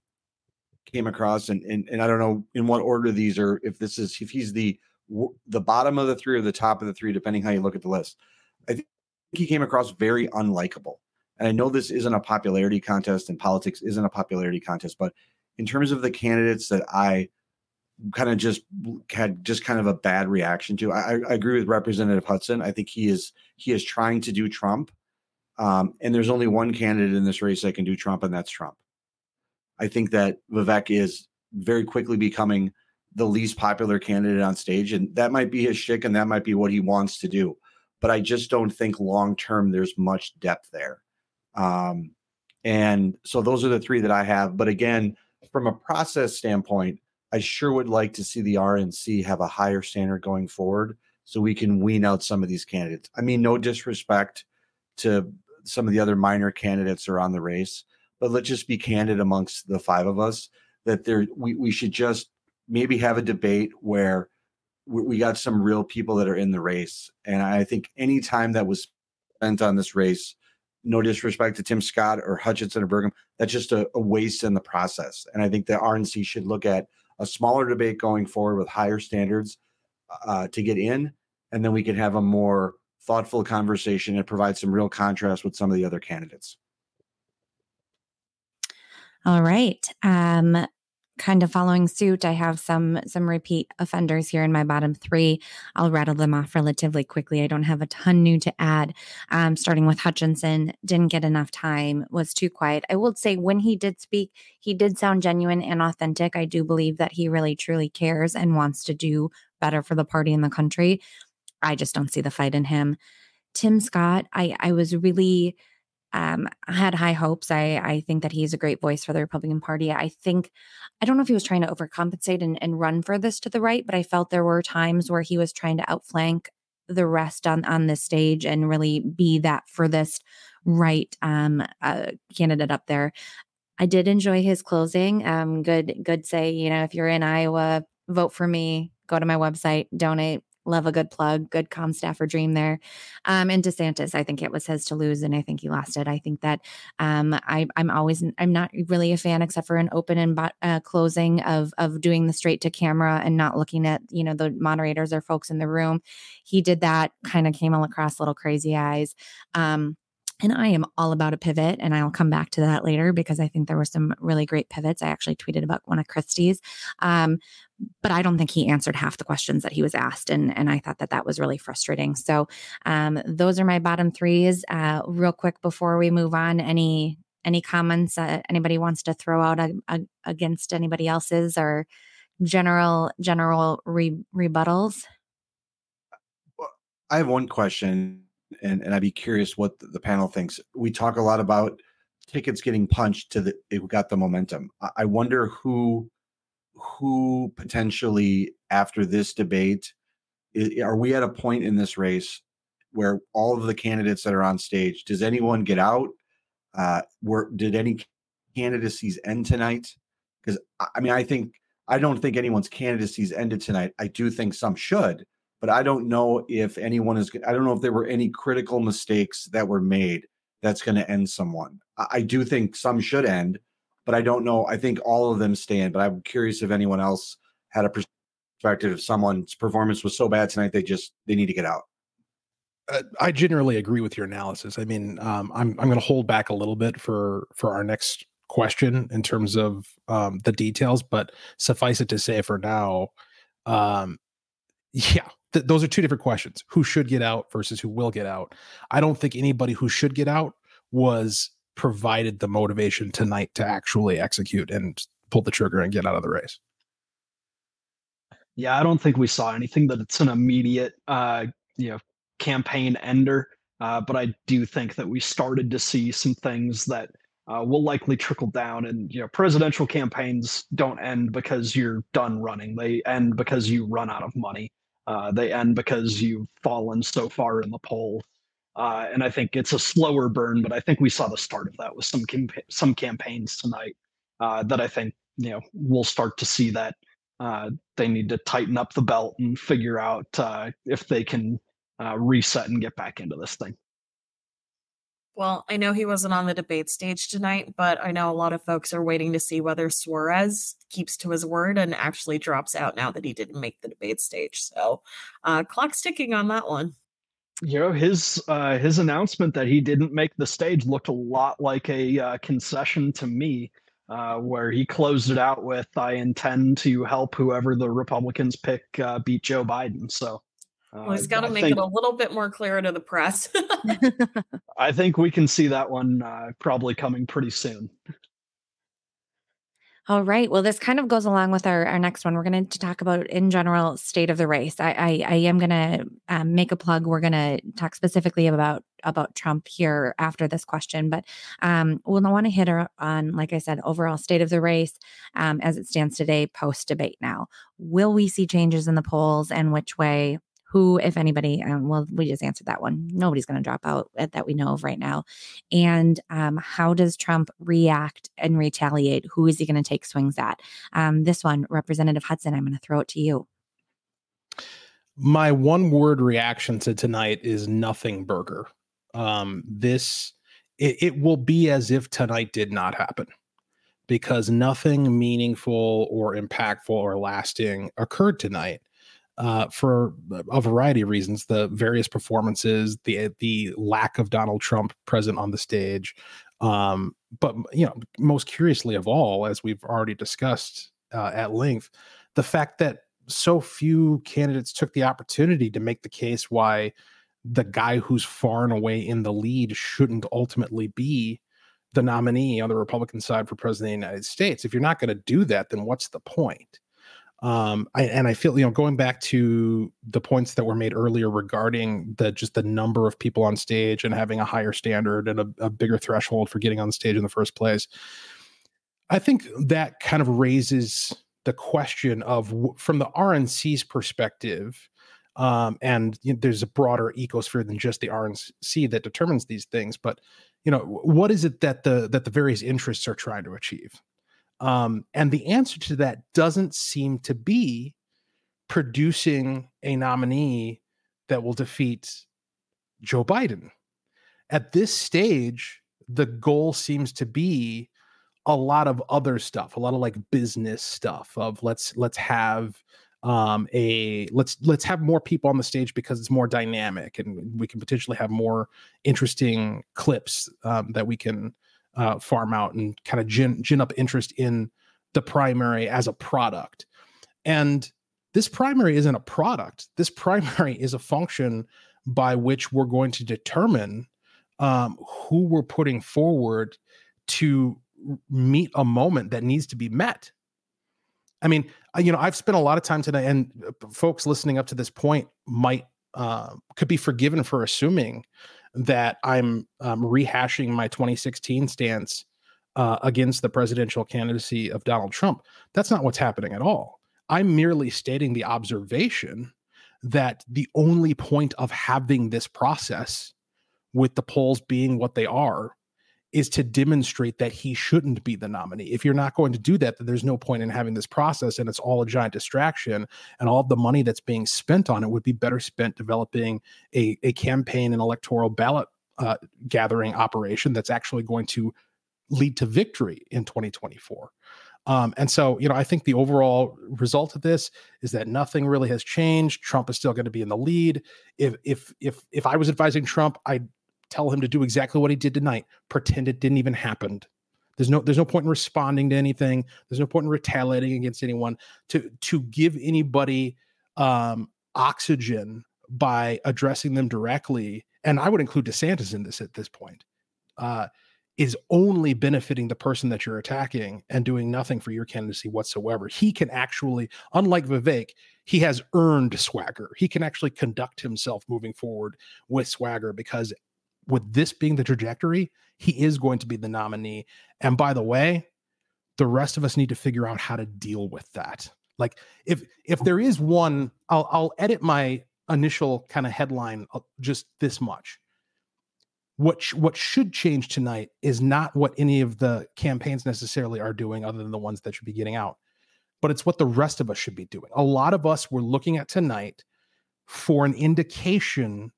came across, and, and and I don't know in what order these are. If this is if he's the the bottom of the three or the top of the three, depending how you look at the list. I think he came across very unlikable. And I know this isn't a popularity contest, and politics isn't a popularity contest, but in terms of the candidates that I kind of just had just kind of a bad reaction to. I, I, agree with Representative Hudson. I think he is he is trying to do Trump, um, and there's only one candidate in this race that can do Trump, and that's Trump. I think that Vivek is very quickly becoming the least popular candidate on stage, and that might be his shtick, and that might be what he wants to do. But I just don't think long term there's much depth there. Um, and so those are the three that I have. But again, from a process standpoint, I sure would like to see the RNC have a higher standard going forward so we can wean out some of these candidates. I mean, no disrespect to some of the other minor candidates are on the race, but let's just be candid amongst the five of us that there we, we should just maybe have a debate where we, we got some real people that are in the race. And I think any time that was spent on this race, no disrespect to Tim Scott or Hutchinson or Burgum, that's just a, a waste in the process. And I think the RNC should look at a smaller debate going forward with higher standards uh, to get in, and then we can have a more thoughtful conversation and provide some real contrast with some of the other candidates. All right. Um, kind of following suit, I have some some repeat offenders here in my bottom three. I'll rattle them off relatively quickly. I don't have a ton new to add. Um, starting with Hutchinson, didn't get enough time, was too quiet. I will say when he did speak, he did sound genuine and authentic. I do believe that he really truly cares and wants to do better for the party and the country. I just don't see the fight in him. Tim Scott, I I was really um, I had high hopes. I, I think that he's a great voice for the Republican Party. I think, I don't know if he was trying to overcompensate and, and run for this to the right, but I felt there were times where he was trying to outflank the rest on on this stage and really be that furthest right um, uh, candidate up there. I did enjoy his closing. Um, good, good say, you know, if you're in Iowa, vote for me. Go to my website, donate love a good plug, good com staffer dream there. Um, and DeSantis, I think it was his to lose, and I think he lost it. I think that um, I, am always I'm not really a fan, except for an open and uh, closing of of doing the straight to camera and not looking at you know the moderators or folks in the room. He did that, kind of came across little crazy eyes. Um, and I am all about a pivot, and I'll come back to that later because I think there were some really great pivots. I actually tweeted about one of Christie's, um, but I don't think he answered half the questions that he was asked, and and I thought that that was really frustrating. So um, those are my bottom threes. Uh, real quick before we move on, any any comments uh, anybody wants to throw out a, a, against anybody else's or general general re- rebuttals? I have one question and and I'd be curious what the, panel thinks. We talk a lot about tickets getting punched to the it got the momentum. I wonder who who potentially after this debate is, are we at a point in this race where all of the candidates that are on stage does anyone get out uh were did any candidacies end tonight because i mean i think i don't think anyone's candidacies ended tonight i do think some should but I don't know if anyone is. I don't know if there were any critical mistakes that were made that's going to end someone. I, I do think some should end, but I don't know. I think all of them stand. But I'm curious if anyone else had a perspective. If someone's performance was so bad tonight, they just they need to get out. Uh, I generally agree with your analysis. I mean, um, I'm I'm going to hold back a little bit for for our next question in terms of um, the details, but suffice it to say for now, um, yeah, th- those are two different questions who should get out versus who will get out i don't think anybody who should get out was provided the motivation tonight to actually execute and pull the trigger and get out of the race? Yeah i don't think we saw anything that it's an immediate uh you know campaign ender uh, but i do think that we started to see some things that uh, will likely trickle down and you know presidential campaigns don't end because you're done running. They end because you run out of money. Uh, they end because you've fallen so far in the poll. Uh, and I think it's a slower burn, but I think we saw the start of that with some some campaigns tonight uh, that I think you know we'll start to see that uh, they need to tighten up the belt and figure out uh, if they can uh, reset and get back into this thing. Well, I know he wasn't on the debate stage tonight, but I know a lot of folks are waiting to see whether Suarez keeps to his word and actually drops out now that he didn't make the debate stage. So, uh, clock's ticking on that one. You know, his uh, his announcement that he didn't make the stage looked a lot like a uh, concession to me, uh, where he closed it out with, "I intend to help whoever the Republicans pick uh, beat Joe Biden." So well, he's uh, got to make think, it a little bit more clear to the press. I think we can see that one uh, probably coming pretty soon. All right. Well, this kind of goes along with our, our next one. We're going to talk about in general state of the race. I I, I am going to um, make a plug. We're going to talk specifically about about Trump here after this question, but um, we'll want to hit on, like I said, overall state of the race um, as it stands today, post debate. Now, will we see changes in the polls, and which way? Who, if anybody, um, well, we just answered that one. Nobody's going to drop out that we know of right now. And um, how does Trump react and retaliate? Who is he going to take swings at? Um, this one, Representative Hudson, I'm going to throw it to you. My one word reaction to tonight is nothing burger. Um, this, it, it will be as if tonight did not happen because nothing meaningful or impactful or lasting occurred tonight uh, for a variety of reasons. The various performances, the the lack of Donald Trump present on the stage, um, but you know, most curiously of all, as we've already discussed uh, at length, the fact that so few candidates took the opportunity to make the case why the guy who's far and away in the lead shouldn't ultimately be the nominee on the Republican side for president of the United States. If you're not going to do that, then what's the point? Um, I, and I feel, you know, going back to the points that were made earlier regarding the just the number of people on stage and having a higher standard and a, a bigger threshold for getting on stage in the first place. I think that kind of raises the question of, from the RNC's perspective, um, and you know, there's a broader ecosphere than just the RNC that determines these things. But you know, what is it that the that the various interests are trying to achieve? Um, and the answer to that doesn't seem to be producing a nominee that will defeat Joe Biden. At this stage, the goal seems to be a lot of other stuff, a lot of like business stuff of let's let's have um a let's let's have more people on the stage because it's more dynamic and we can potentially have more interesting clips um, that we can uh, farm out and kind of gin, gin up interest in the primary as a product. And this primary isn't a product. This primary is a function by which we're going to determine um, who we're putting forward to meet a moment that needs to be met. I mean, you know, I've spent a lot of time today, and uh, folks listening up to this point might uh, could be forgiven for assuming that I'm um, rehashing my 2016 stance uh, against the presidential candidacy of Donald Trump. That's not what's happening at all. I'm merely stating the observation that the only point of having this process, with the polls being what they are, is to demonstrate that he shouldn't be the nominee. If you're not going to do that, then there's no point in having this process and it's all a giant distraction. And all the money that's being spent on it would be better spent developing a, a campaign and electoral ballot uh, gathering operation that's actually going to lead to victory in 2024. Um, and so, you know, I think the overall result of this is that nothing really has changed. Trump is still going to be in the lead. If if if if I was advising Trump, I'd tell him to do exactly what he did tonight. Pretend it didn't even happen. There's no there's no point in responding to anything. There's no point in retaliating against anyone. To to give anybody um, oxygen by addressing them directly, and I would include DeSantis in this at this point, uh, is only benefiting the person that you're attacking and doing nothing for your candidacy whatsoever. He can actually, unlike Vivek, he has earned swagger. He can actually conduct himself moving forward with swagger because with this being the trajectory, he is going to be the nominee. And by the way, the rest of us need to figure out how to deal with that. Like if if there is one, I'll I'll edit my initial kind of headline uh, just this much. What sh- what should change tonight is not what any of the campaigns necessarily are doing, other than the ones that should be getting out, but it's what the rest of us should be doing. A lot of us were looking at tonight for an indication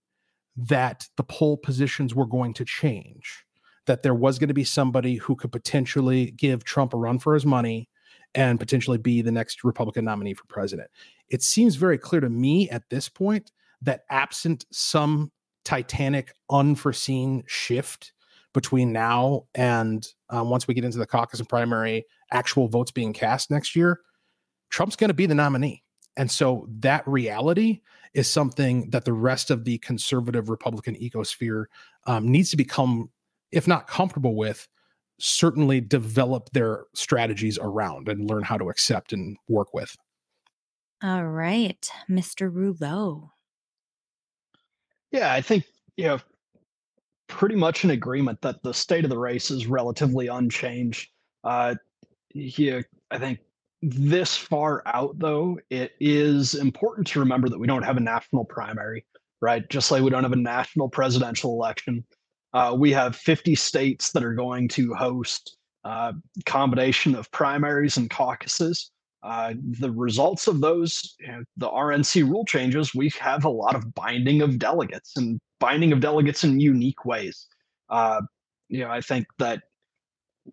that the poll positions were going to change, that there was going to be somebody who could potentially give Trump a run for his money and potentially be the next Republican nominee for president. It seems very clear to me at this point that absent some titanic, unforeseen shift between now and um, once we get into the caucus and primary actual votes being cast next year, Trump's going to be the nominee. And so that reality is something that the rest of the conservative Republican ecosphere um, needs to become, if not comfortable with, certainly develop their strategies around and learn how to accept and work with. All right, Mr. Rouleau. Yeah, I think, you know, pretty much in agreement that the state of the race is relatively unchanged. Uh, here, I think this far out, though, it is important to remember that we don't have a national primary, right? Just like we don't have a national presidential election. Uh, we have 50 states that are going to host a uh, combination of primaries and caucuses. Uh, the results of those, you know, the RNC rule changes, we have a lot of binding of delegates and binding of delegates in unique ways. Uh, you know, I think that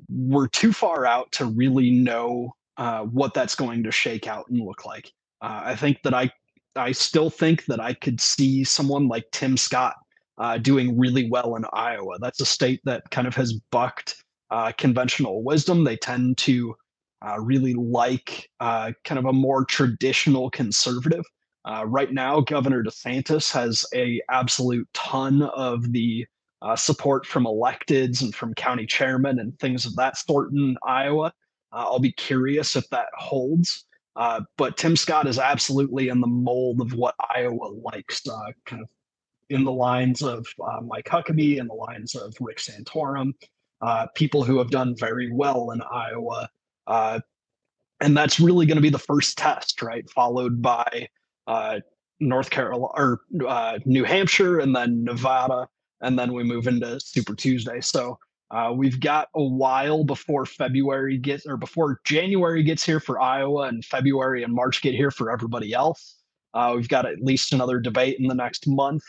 we're too far out to really know uh, what that's going to shake out and look like. Uh, I think that I I still think that I could see someone like Tim Scott uh, doing really well in Iowa. That's a state that kind of has bucked uh, conventional wisdom. They tend to uh, really like kind of a more traditional conservative. Right now, Governor DeSantis has a absolute ton of the support from electeds and from county chairmen and things of that sort in Iowa. I'll be curious if that holds. Uh, but Tim Scott is absolutely in the mold of what Iowa likes, uh, kind of in the lines of uh, Mike Huckabee, in the lines of Rick Santorum, uh, people who have done very well in Iowa. Uh, and that's really going to be the first test, right? Followed by North Carolina or New Hampshire and then Nevada. And then we move into Super Tuesday. So uh, we've got a while before February gets or before January gets here for Iowa and February and March get here for everybody else. Uh, we've got at least another debate in the next month.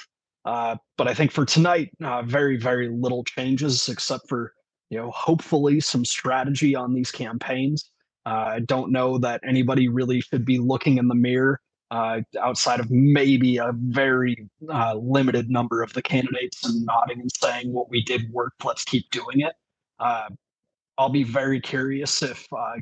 Uh, but I think for tonight, uh, very, very little changes except for, you know, hopefully some strategy on these campaigns. Uh, I don't know that anybody really should be looking in the mirror uh, outside of maybe a very uh, limited number of the candidates and nodding and saying what we did worked let's keep doing it. Uh, i'll be very curious if uh,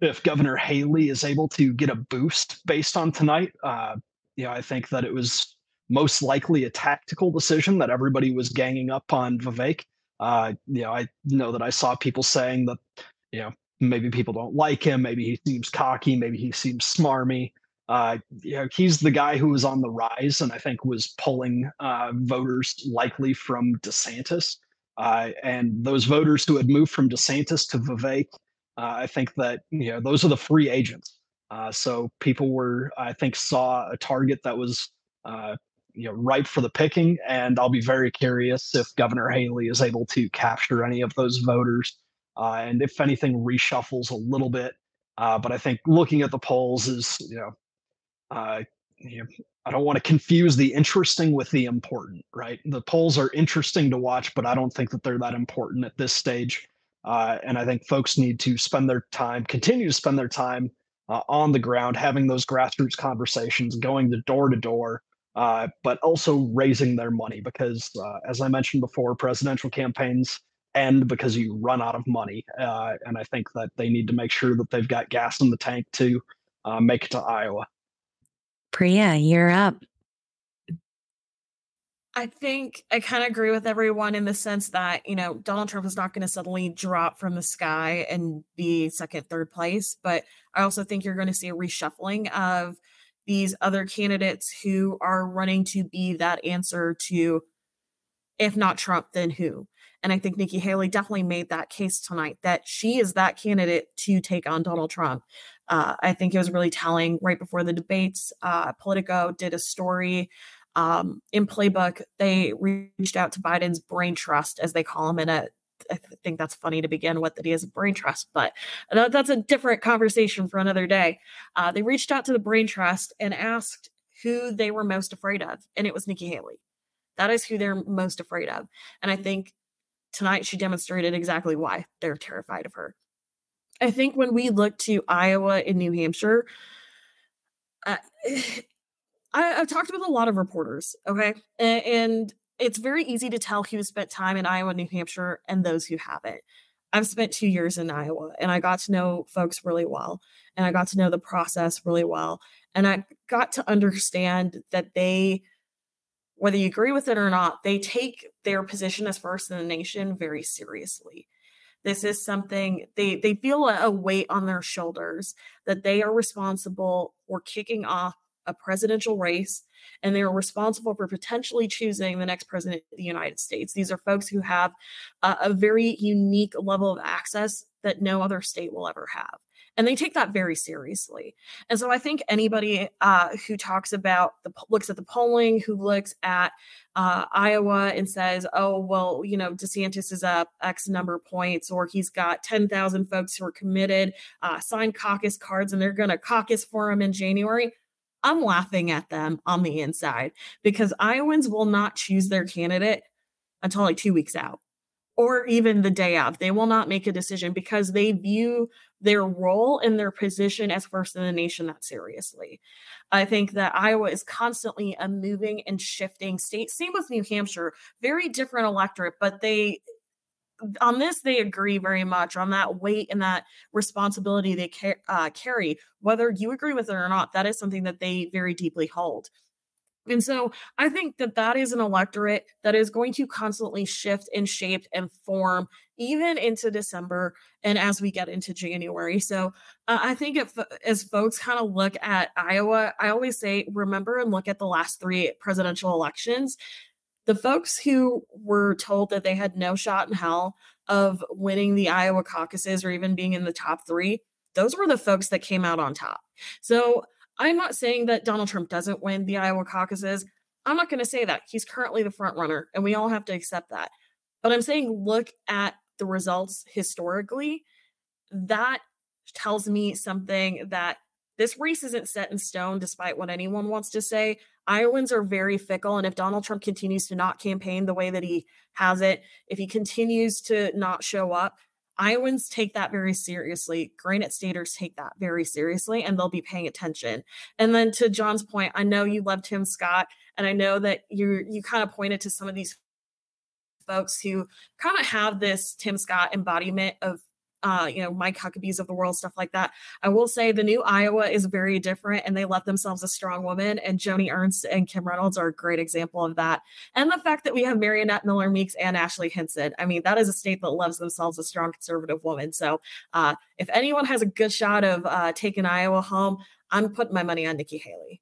if governor haley is able to get a boost based on tonight. Uh, you know i think that it was most likely a tactical decision that everybody was ganging up on vivek. Uh, you know i know that i saw people saying that you know maybe people don't like him maybe he seems cocky maybe he seems smarmy uh, you know, he's the guy who was on the rise and I think was pulling uh, voters likely from DeSantis. Uh, and those voters who had moved from DeSantis to Vivek, uh, I think that you know those are the free agents. Uh, so people were, I think, saw a target that was uh, you know ripe for the picking, and I'll be very curious if Governor Haley is able to capture any of those voters, and if anything reshuffles a little bit. but I think looking at the polls is you know uh, you know, I don't want to confuse the interesting with the important, right? The polls are interesting to watch, but I don't think that they're that important at this stage. Uh, and I think folks need to spend their time, continue to spend their time uh, on the ground, having those grassroots conversations, going to door to door, uh, but also raising their money because, uh, as I mentioned before, presidential campaigns end because you run out of money. Uh, and I think that they need to make sure that they've got gas in the tank to make it to Iowa. Preya, you're up. I think I kind of agree with everyone in the sense that, you know, Donald Trump is not going to suddenly drop from the sky and be second, third place. But I also think you're going to see a reshuffling of these other candidates who are running to be that answer to, if not Trump, then who? And I think Nikki Haley definitely made that case tonight that she is that candidate to take on Donald Trump. Uh, I think it was really telling right before the debates. Uh, Politico did a story um, in Playbook. They reached out to Biden's brain trust, as they call him, in a I think that's funny to begin with that he has a brain trust, but that's a different conversation for another day. Uh, they reached out to the brain trust and asked who they were most afraid of, and it was Nikki Haley. That is who they're most afraid of. And I think tonight she demonstrated exactly why they're terrified of her. I think when we look to Iowa and New Hampshire, I, have talked with a lot of reporters, okay, and, and it's very easy to tell who spent time in Iowa, New Hampshire, and those who haven't. I've spent two years in Iowa, and I got to know folks really well, and I got to know the process really well, and I got to understand that they whether you agree with it or not, they take their position as first in the nation very seriously. This is something they they feel a weight on their shoulders that they are responsible for kicking off a presidential race and they are responsible for potentially choosing the next president of the United States. These are folks who have a, a very unique level of access that no other state will ever have and they take that very seriously. And so I think anybody uh, who talks about the looks at the polling, who looks at uh, Iowa and says, "Oh, well, you know, DeSantis is up X number of points, or he's got ten thousand folks who are committed, uh, signed caucus cards, and they're going to caucus for him in January." I'm laughing at them on the inside because Iowans will not choose their candidate until like two weeks out or even the day of. They will not make a decision because they view their role and their position as first in the nation that seriously. I think that Iowa is constantly a moving and shifting state. Same with New Hampshire, very different electorate, but they on this they agree very much on that weight and that responsibility they ca- uh, carry whether you agree with it or not that is something that they very deeply hold and so I think that that is an electorate that is going to constantly shift and shape and form even into December and as we get into January. So uh, I think if as folks kind of look at Iowa, I always say remember and look at the last three presidential elections. The folks who were told that they had no shot in hell of winning the Iowa caucuses or even being in the top three, those were the folks that came out on top. So I'm not saying that Donald Trump doesn't win the Iowa caucuses. I'm not going to say that. He's currently the front runner, and we all have to accept that. But I'm saying look at the results historically. That tells me something that this race isn't set in stone, despite what anyone wants to say. Iowans are very fickle. And if Donald Trump continues to not campaign the way that he has it, if he continues to not show up, Iowans take that very seriously. Granite Staters take that very seriously, and they'll be paying attention. And then to John's point, I know you love Tim Scott, and I know that you you kind of pointed to some of these folks who kind of have this Tim Scott embodiment of uh, you know, Mike Huckabees of the world, stuff like that. I will say the new Iowa is very different and they left themselves a strong woman. And Joni Ernst and Kim Reynolds are a great example of that. And the fact that we have Mariannette Miller Meeks and Ashley Hinson. I mean, that is a state that loves themselves a strong conservative woman. So uh, if anyone has a good shot of uh, taking Iowa home, I'm putting my money on Nikki Haley.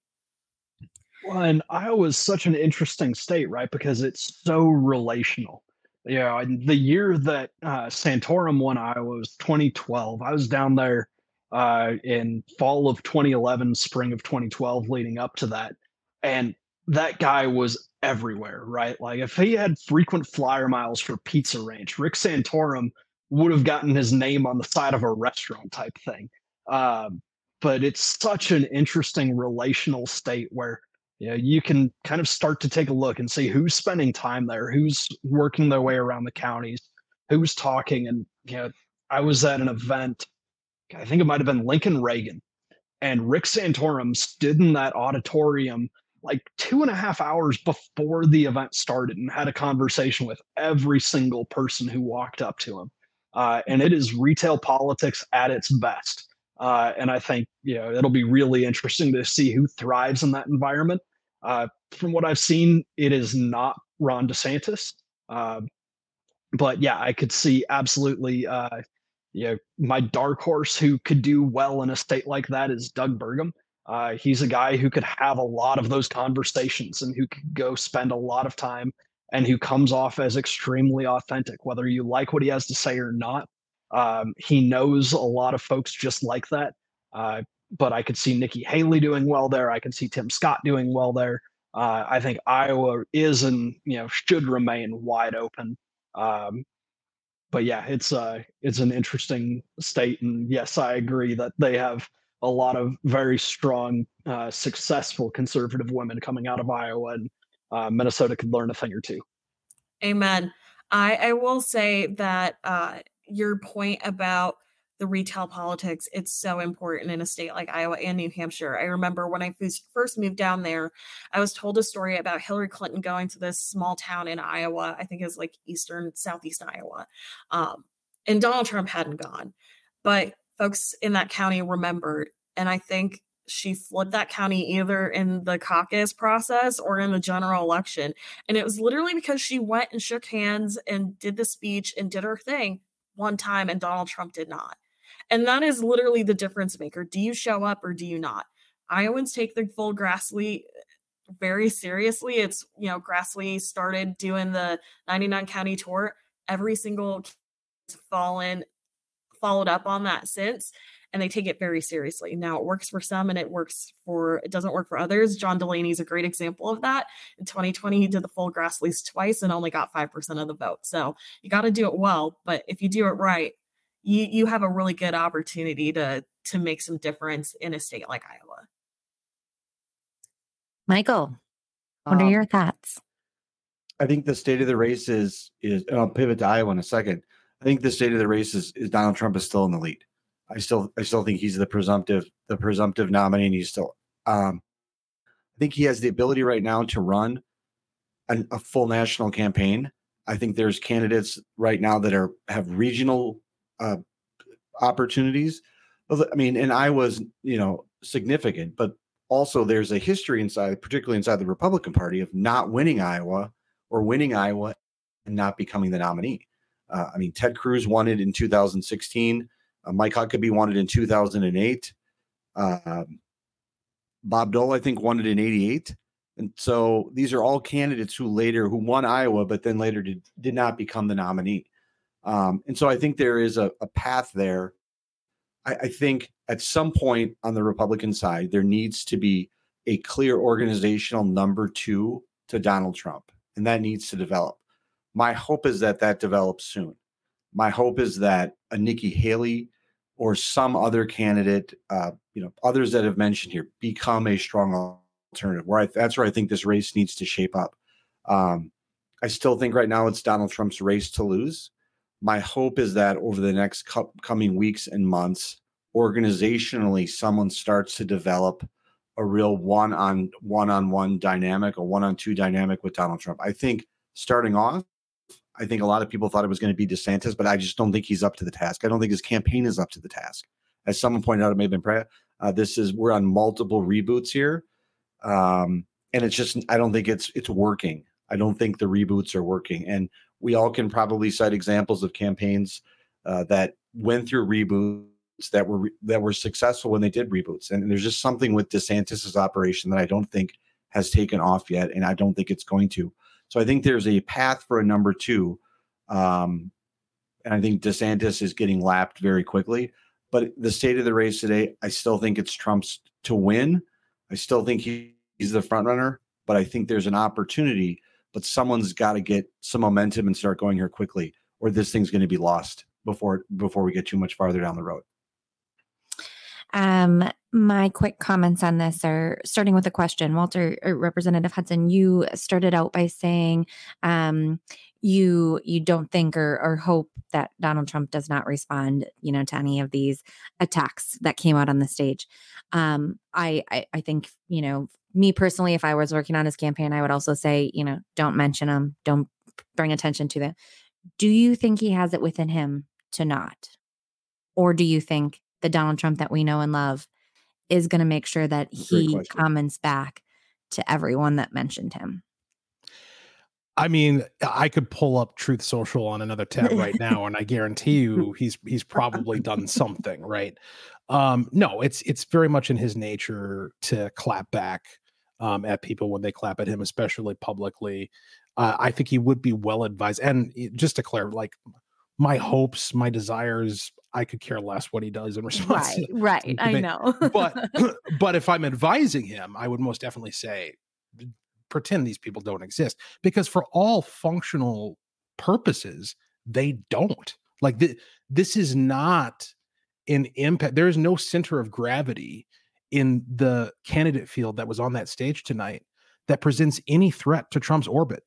Well, and Iowa is such an interesting state, right? Because it's so relational. Yeah, the year that uh, Santorum won Iowa was 2012. I was down there uh, in fall of 2011, spring of 2012, leading up to that, and that guy was everywhere, right? Like if he had frequent flyer miles for Pizza Ranch, Rick Santorum would have gotten his name on the side of a restaurant type thing. Um, but it's such an interesting relational state where you know, you can kind of start to take a look and see who's spending time there, who's working their way around the counties, who's talking. And you know, I was at an event, I think it might have been Lincoln Reagan, and Rick Santorum stood in that auditorium like two and a half hours before the event started and had a conversation with every single person who walked up to him. Uh, and it is retail politics at its best. Uh, and I think you know it'll be really interesting to see who thrives in that environment. Uh, from what I've seen, it is not Ron DeSantis. Uh, but yeah, I could see absolutely. Uh, you know, my dark horse who could do well in a state like that is Doug Burgum. Uh, he's a guy who could have a lot of those conversations and who could go spend a lot of time and who comes off as extremely authentic, whether you like what he has to say or not. Um, he knows a lot of folks just like that. Uh, but I could see Nikki Haley doing well there. I can see Tim Scott doing well there. Uh, I think Iowa is and you know should remain wide open. Um, but yeah, it's uh, it's an interesting state, and yes, I agree that they have a lot of very strong, uh, successful conservative women coming out of Iowa, and uh, Minnesota could learn a thing or two. Amen. I, I will say that uh, your point about the retail politics it's so important in a state like iowa and new hampshire. I remember when i first moved down there i was told a story about hillary clinton going to this small town in iowa i think it was like eastern southeast iowa um, and donald trump hadn't gone. But folks in that county remembered and i think she flipped that county either in the caucus process or in the general election and it was literally because she went and shook hands and did the speech and did her thing one time and Donald Trump did not. And that is literally the difference maker. Do you show up or do you not? Iowans take the full Grassley uh, very seriously. It's, you know, Grassley started doing the 99 county tour. Every single fallen followed up on that since and they take it very seriously. Now it works for some and it works for it doesn't work for others. John Delaney is a great example of that. In 2020, he did the full Grassley's twice and only got 5% of the vote. So you got to do it well, but if you do it right, you you have a really good opportunity to to make some difference in a state like Iowa. Michael, what are um, your thoughts? I think the state of the race is is and I'll pivot to Iowa in a second. I think the state of the race is, is Donald Trump is still in the lead. I still I still think he's the presumptive the presumptive nominee and he's still um I think he has the ability right now to run an, a full national campaign. I think there's candidates right now that are have regional uh, opportunities. I mean, and Iowa's you know significant, but also there's a history inside, particularly inside the Republican Party, of not winning Iowa or winning Iowa and not becoming the nominee. Uh, I mean, Ted Cruz won it in 2016. Uh, Mike Huckabee it in 2008. Um, Bob Dole, I think, it in 88. And so these are all candidates who later who won Iowa, but then later did, did not become the nominee. Um, and so I think there is a, a path there. I, I think at some point on the Republican side, there needs to be a clear organizational number two to Donald Trump, and that needs to develop. My hope is that that develops soon. My hope is that a Nikki Haley or some other candidate, uh, you know, others that have mentioned here, become a strong alternative. Where I, that's where I think this race needs to shape up. Um, I still think right now it's Donald Trump's race to lose. My hope is that over the next co- coming weeks and months, organizationally, someone starts to develop a real one on one on one dynamic, a one on two dynamic with Donald Trump. I think starting off, I think a lot of people thought it was going to be DeSantis, but I just don't think he's up to the task. I don't think his campaign is up to the task. As someone pointed out, it may have been Preya. Uh, this is we're on multiple reboots here, um, and it's just I don't think it's it's working. I don't think the reboots are working, and we all can probably cite examples of campaigns uh, that went through reboots that were that were successful when they did reboots. And there's just something with DeSantis's operation that I don't think has taken off yet, and I don't think it's going to. So I think there's a path for a number two. Um, and I think DeSantis is getting lapped very quickly. But the state of the race today, I still think it's Trump's to win. I still think he, he's the front runner, but I think there's an opportunity. But someone's got to get some momentum and start going here quickly, or this thing's going to be lost before before we get too much farther down the road. Um, my quick comments on this are starting with a question. Walter, uh, Representative Hudson, you started out by saying um, you you don't think or, or hope that Donald Trump does not respond, you know, to any of these attacks that came out on the stage. Um, I, I I think you know me personally, if I was working on his campaign, I would also say, you know, don't mention them, don't bring attention to them. Do you think he has it within him to not, or do you think the Donald Trump that we know and love is going to make sure that he comments back to everyone that mentioned him. I mean, I could pull up Truth Social on another tab right now, and I guarantee you, he's he's probably done something right. Um, no, it's it's very much in his nature to clap back um, at people when they clap at him, especially publicly. Uh, I think he would be well advised. And just to clarify, like my hopes, my desires, I could care less what he does in response. Right, to, right. To I know. but but if I'm advising him, I would most definitely say pretend these people don't exist because for all functional purposes, they don't. Like th- this is not an impact. There is no center of gravity in the candidate field that was on that stage tonight that presents any threat to Trump's orbit.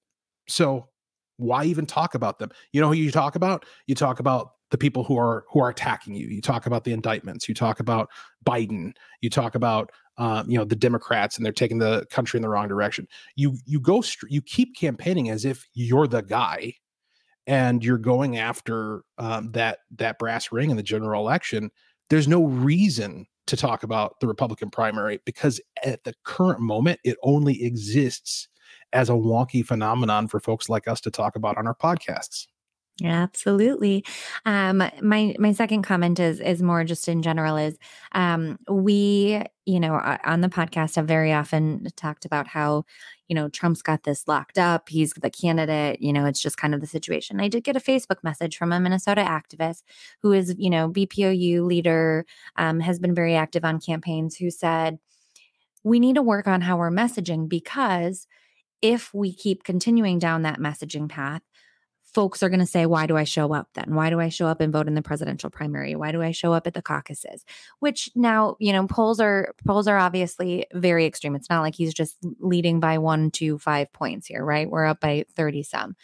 So why even talk about them? You know who you talk about? You talk about the people who are who are attacking you. You talk about the indictments. You talk about Biden. You talk about um, you know the Democrats and they're taking the country in the wrong direction. You you go you keep campaigning as if you're the guy, and you're going after um, that that brass ring in the general election. There's no reason to talk about the Republican primary because at the current moment it only exists as a wonky phenomenon for folks like us to talk about on our podcasts. Yeah, Absolutely. Um, my my second comment is is more just in general is um, we you know on the podcast have very often talked about how you know Trump's got this locked up. He's the candidate. You know, it's just kind of the situation. I did get a Facebook message from a Minnesota activist who is you know BPOU leader, um, has been very active on campaigns. Who said we need to work on how we're messaging because if we keep continuing down that messaging path folks are going to say, why do I show up then? Why do I show up and vote in the presidential primary? Why do I show up at the caucuses? Which now, you know, polls are polls are obviously very extreme. It's not like he's just leading by one to five points here, right? We're up by 30 some.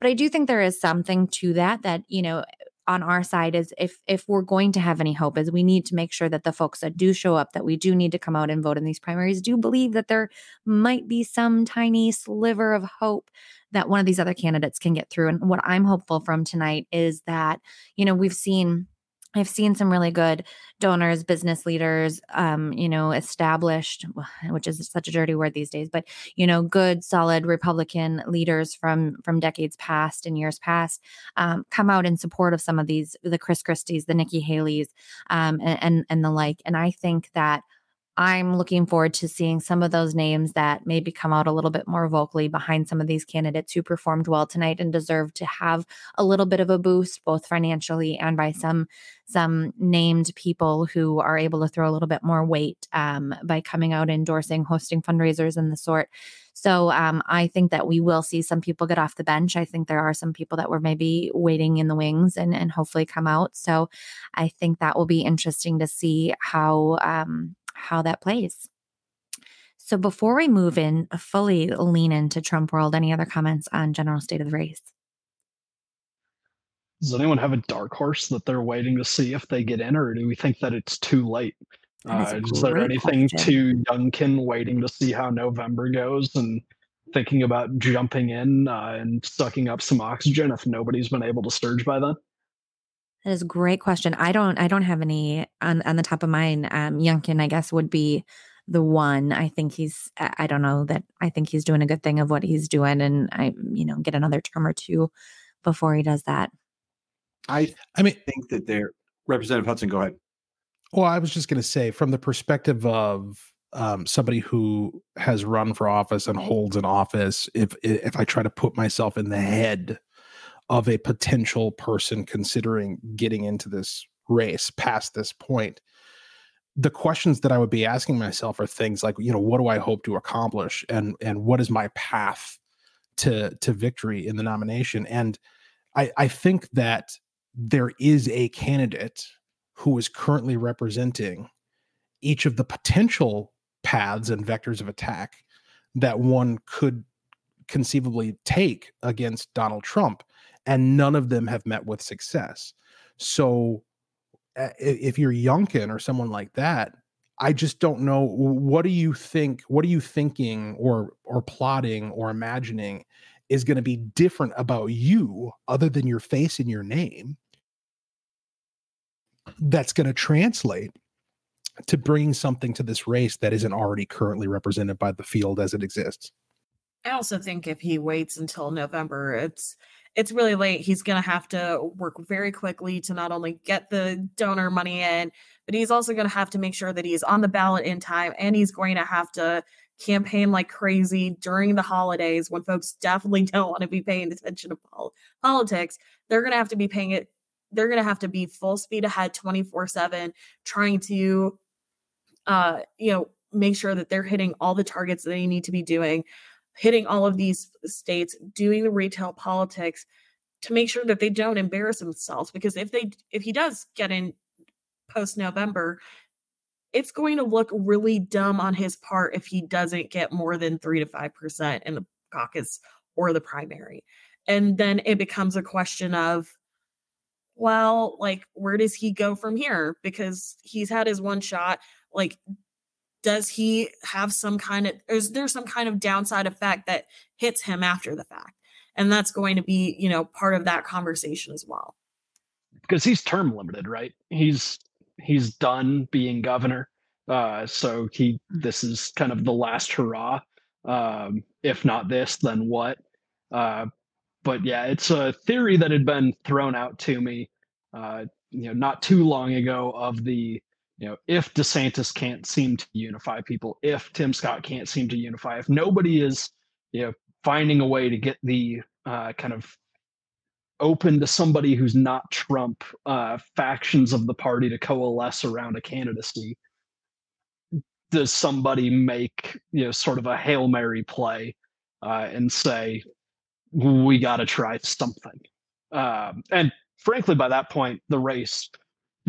But I do think there is something to that, that, you know, on our side is if if we're going to have any hope is we need to make sure that the folks that do show up that we do need to come out and vote in these primaries do believe that there might be some tiny sliver of hope that one of these other candidates can get through. And what I'm hopeful from tonight is that, you know, we've seen I've seen some really good donors, business leaders, um, you know, established, which is such a dirty word these days, but you know, good, solid Republican leaders from from decades past and years past um, come out in support of some of these, the Chris Christie's, the Nikki Haley's, um, and, and and the like. And I think that I'm looking forward to seeing some of those names that maybe come out a little bit more vocally behind some of these candidates who performed well tonight and deserve to have a little bit of a boost, both financially and by some some named people who are able to throw a little bit more weight um, by coming out endorsing, hosting fundraisers and the sort. So um, I think that we will see some people get off the bench. I think there are some people that were maybe waiting in the wings and, and hopefully come out. So I think that will be interesting to see how um, how that plays. So before we move in, uh, fully lean into Trump world, any other comments on general state of the race? Does anyone have a dark horse that they're waiting to see if they get in, or do we think that it's too late? Uh, is there anything question. too Youngkin waiting to see how November goes and thinking about jumping in uh, and sucking up some oxygen if nobody's been able to surge by then? That is a great question. I don't I don't have any on on the top of mind. Um Youngkin, I guess, would be the one. I think he's I don't know that I think he's doing a good thing of what he's doing and I you know get another term or two before he does that. I I mean think that they're Representative Hudson, go ahead. Well, I was just gonna say from the perspective of um, somebody who has run for office and holds an office, if if I try to put myself in the head of a potential person considering getting into this race past this point the questions that i would be asking myself are things like you know what do i hope to accomplish? And and what is my path to to victory in the nomination? And i i think that there is a candidate who is currently representing each of the potential paths and vectors of attack that one could conceivably take against Donald Trump and none of them have met with success. So if you're Youngkin or someone like that, I just don't know what do you think what are you thinking or or plotting or imagining is going to be different about you other than your face and your name that's going to translate to bringing something to this race that isn't already currently represented by the field as it exists. I also think if he waits until November, it's it's really late. He's going to have to work very quickly to not only get the donor money in, but he's also going to have to make sure that he's on the ballot in time and he's going to have to campaign like crazy during the holidays when folks definitely don't want to be paying attention to pol- politics. They're going to have to be paying it. They're going to have to be full speed ahead 24 7, trying to, uh, you know, make sure that they're hitting all the targets that they need to be doing hitting all of these states, doing the retail politics to make sure that they don't embarrass themselves. Because if they if he does get in post November, it's going to look really dumb on his part if he doesn't get more than three to five percent in the caucus or the primary. And then it becomes a question of, well, like, where does he go from here? Because he's had his one shot. Like, does he have some kind of is there some kind of downside effect that hits him after the fact? And that's going to be you know part of that conversation as well. Because he's term limited right? He's he's done being governor. Uh so he mm. this is kind of the last hurrah um if not this then what? Uh but yeah it's a theory that had been thrown out to me uh you know not too long ago of the you know, if DeSantis can't seem to unify people, if Tim Scott can't seem to unify, if nobody is, you know, finding a way to get the uh, kind of open to somebody who's not Trump uh, factions of the party to coalesce around a candidacy, does somebody make you know sort of a hail mary play uh, and say, we got to try something. Um, and frankly, by that point, the race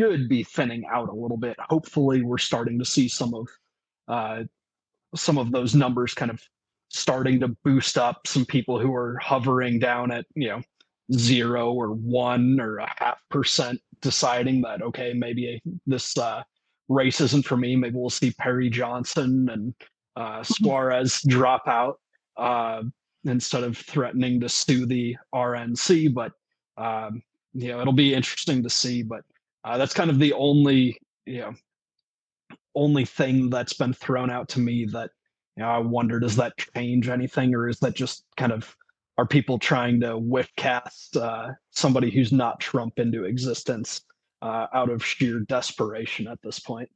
should be thinning out a little bit. Hopefully, we're starting to see some of uh, some of those numbers kind of starting to boost up. Some people who are hovering down at you know zero or one or a half percent, deciding that okay, maybe this uh, race isn't for me. Maybe we'll see Perry Johnson and uh, mm-hmm. Suarez drop out uh, instead of threatening to sue the RNC. But um, you know, it'll be interesting to see. But uh, that's kind of the only you know only thing that's been thrown out to me that you know I wonder does that change anything or is that just kind of are people trying to whiff cast uh, somebody who's not Trump into existence uh, out of sheer desperation at this point?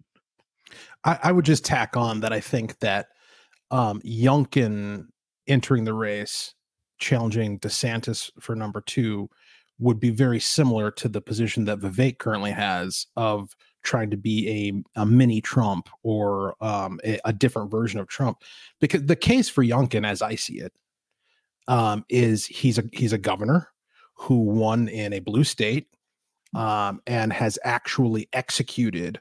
I, I, would just tack on that I think that um, Youngkin entering the race, challenging DeSantis for number two, would be very similar to the position that Vivek currently has of trying to be a, a mini Trump or um, a, a, different version of Trump. Because the case for Youngkin, as I see it, um, is he's a he's a governor who won in a blue state um, and has actually executed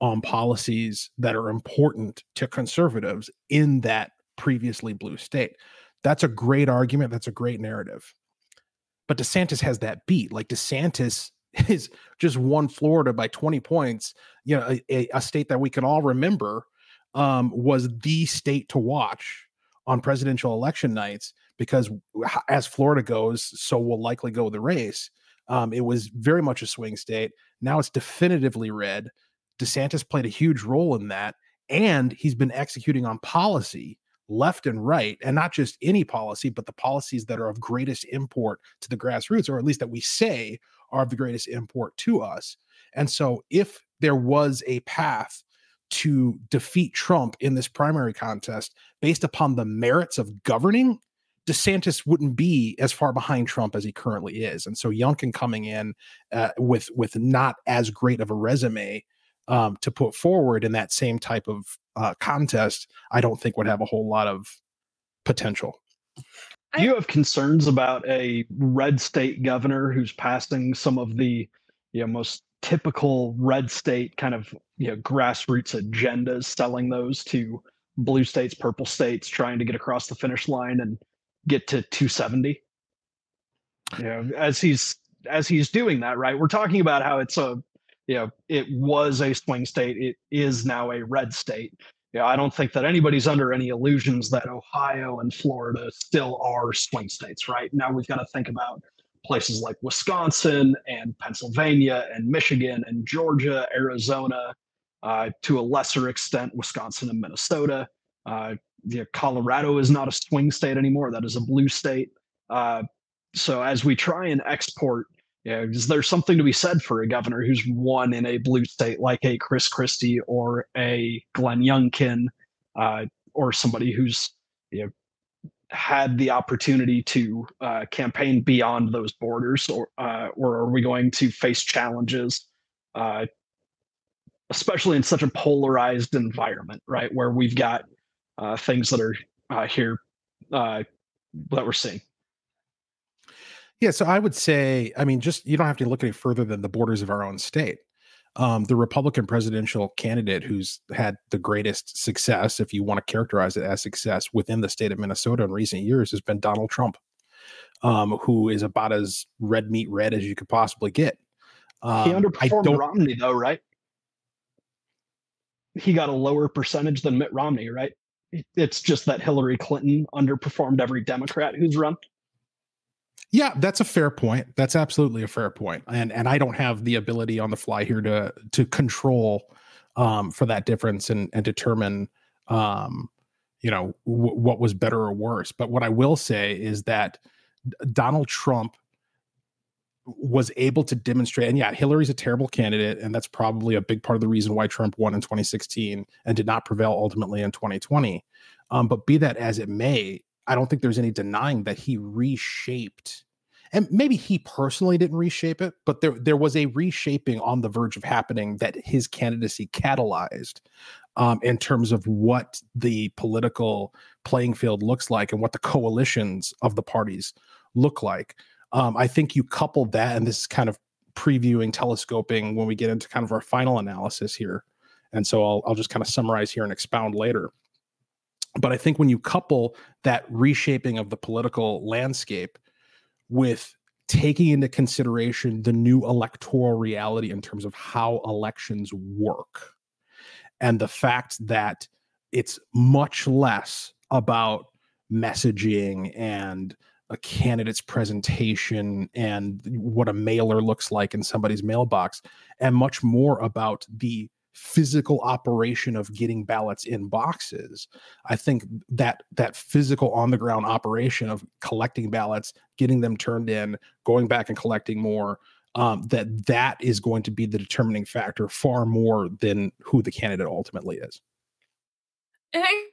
on policies that are important to conservatives in that previously blue state. That's a great argument. That's a great narrative. But DeSantis has that beat. Like DeSantis is just won Florida by 20 points. You know, a, a state that we can all remember um, was the state to watch on presidential election nights because as Florida goes, so will likely go the race. Um, it was very much a swing state. Now it's definitively red. DeSantis played a huge role in that. And he's been executing on policy left and right, and not just any policy, but the policies that are of greatest import to the grassroots, or at least that we say are of the greatest import to us. And so, if there was a path to defeat Trump in this primary contest based upon the merits of governing, DeSantis wouldn't be as far behind Trump as he currently is. And so Youngkin coming in uh, with with not as great of a resume um, to put forward in that same type of uh, contest, I don't think would have a whole lot of potential. Do you have concerns about a red state governor who's passing some of the you know, most typical red state kind of you know grassroots agendas, selling those to blue states, purple states, trying to get across the finish line and get to 270? You know, as he's as he's doing that, right? We're talking about how it's a you know, it was a swing state. It is now a red state. Yeah, I don't think that anybody's under any illusions that Ohio and Florida still are swing states, right? Now we've got to think about places like Wisconsin and Pennsylvania and Michigan and Georgia, Arizona, uh, to a lesser extent, Wisconsin and Minnesota. Uh, yeah, Colorado is not a swing state anymore. That is a blue state. Uh, so as we try and export you know, is there something to be said for a governor who's won in a blue state like a Chris Christie or a Glenn Youngkin, uh, or somebody who's you know, had the opportunity to uh, campaign beyond those borders, or uh, or are we going to face challenges, uh, especially in such a polarized environment, right, where we've got uh, things that are uh, here that we're seeing? Yeah, so I would say, I mean, just you don't have to look any further than the borders of our own state. Um, the Republican presidential candidate who's had the greatest success, if you want to characterize it as success within the state of Minnesota in recent years, has been Donald Trump, um, who is about as red meat red as you could possibly get. Um, he underperformed Romney, though, right? He got a lower percentage than Mitt Romney, right? It's just that Hillary Clinton underperformed every Democrat who's run. Yeah, that's a fair point. That's absolutely a fair point. And and I don't have the ability on the fly here to to control um, for that difference and and determine um, you know w- what was better or worse. But what I will say is that Donald Trump was able to demonstrate and yeah hillary's a terrible candidate and that's probably a big part of the reason why trump won in 2016 and did not prevail ultimately in 2020 um, but be that as it may I don't think there's any denying that he reshaped and maybe he personally didn't reshape it, but there there was a reshaping on the verge of happening that his candidacy catalyzed um, in terms of what the political playing field looks like and what the coalitions of the parties look like. Um, I think you couple that, and this is kind of previewing, telescoping when we get into kind of our final analysis here. And so I'll, I'll just kind of summarize here and expound later. But I think when you couple that reshaping of the political landscape with taking into consideration the new electoral reality in terms of how elections work and the fact that it's much less about messaging and a candidate's presentation and what a mailer looks like in somebody's mailbox and much more about the physical operation of getting ballots in boxes i think that that physical on the ground operation of collecting ballots getting them turned in going back and collecting more um, that that is going to be the determining factor far more than who the candidate ultimately is and, I,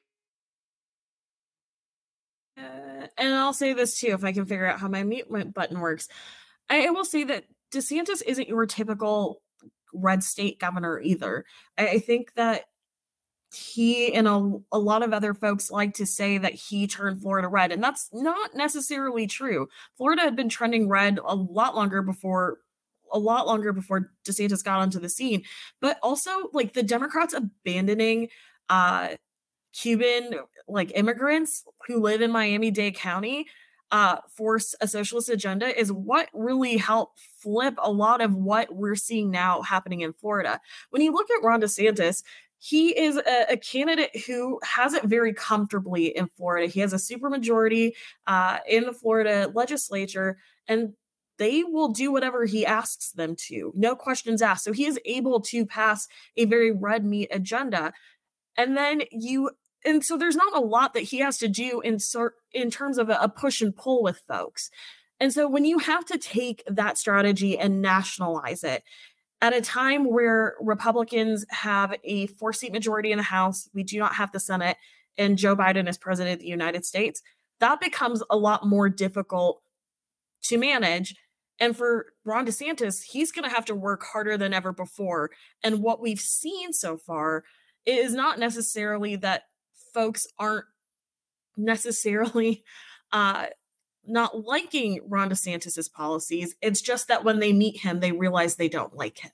uh, and I'll say this too, if I can figure out how my mute button works. I will say that DeSantis isn't your typical red state governor either. I, I think that he and a, a lot of other folks like to say that he turned Florida red, and that's not necessarily true. Florida had been trending red a lot longer before a lot longer before DeSantis got onto the scene, but also like the Democrats abandoning uh Cuban like immigrants who live in Miami-Dade County uh, force a socialist agenda is what really helped flip a lot of what we're seeing now happening in Florida. When you look at Ron DeSantis, he is a, a, candidate who has it very comfortably in Florida. He has a supermajority uh, in the Florida legislature, and they will do whatever he asks them to, no questions asked. So he is able to pass a very red meat agenda. And then you and so there's not a lot that he has to do in sort in terms of a, a push and pull with folks. And so when you have to take that strategy and nationalize it at a time where Republicans have a four seat majority in the House, we do not have the Senate, and Joe Biden is president of the United States, that becomes a lot more difficult to manage. And for Ron DeSantis, he's going to have to work harder than ever before. And what we've seen so far is not necessarily that folks aren't necessarily uh, not liking Ron DeSantis's policies. It's just that when they meet him, they realize they don't like him.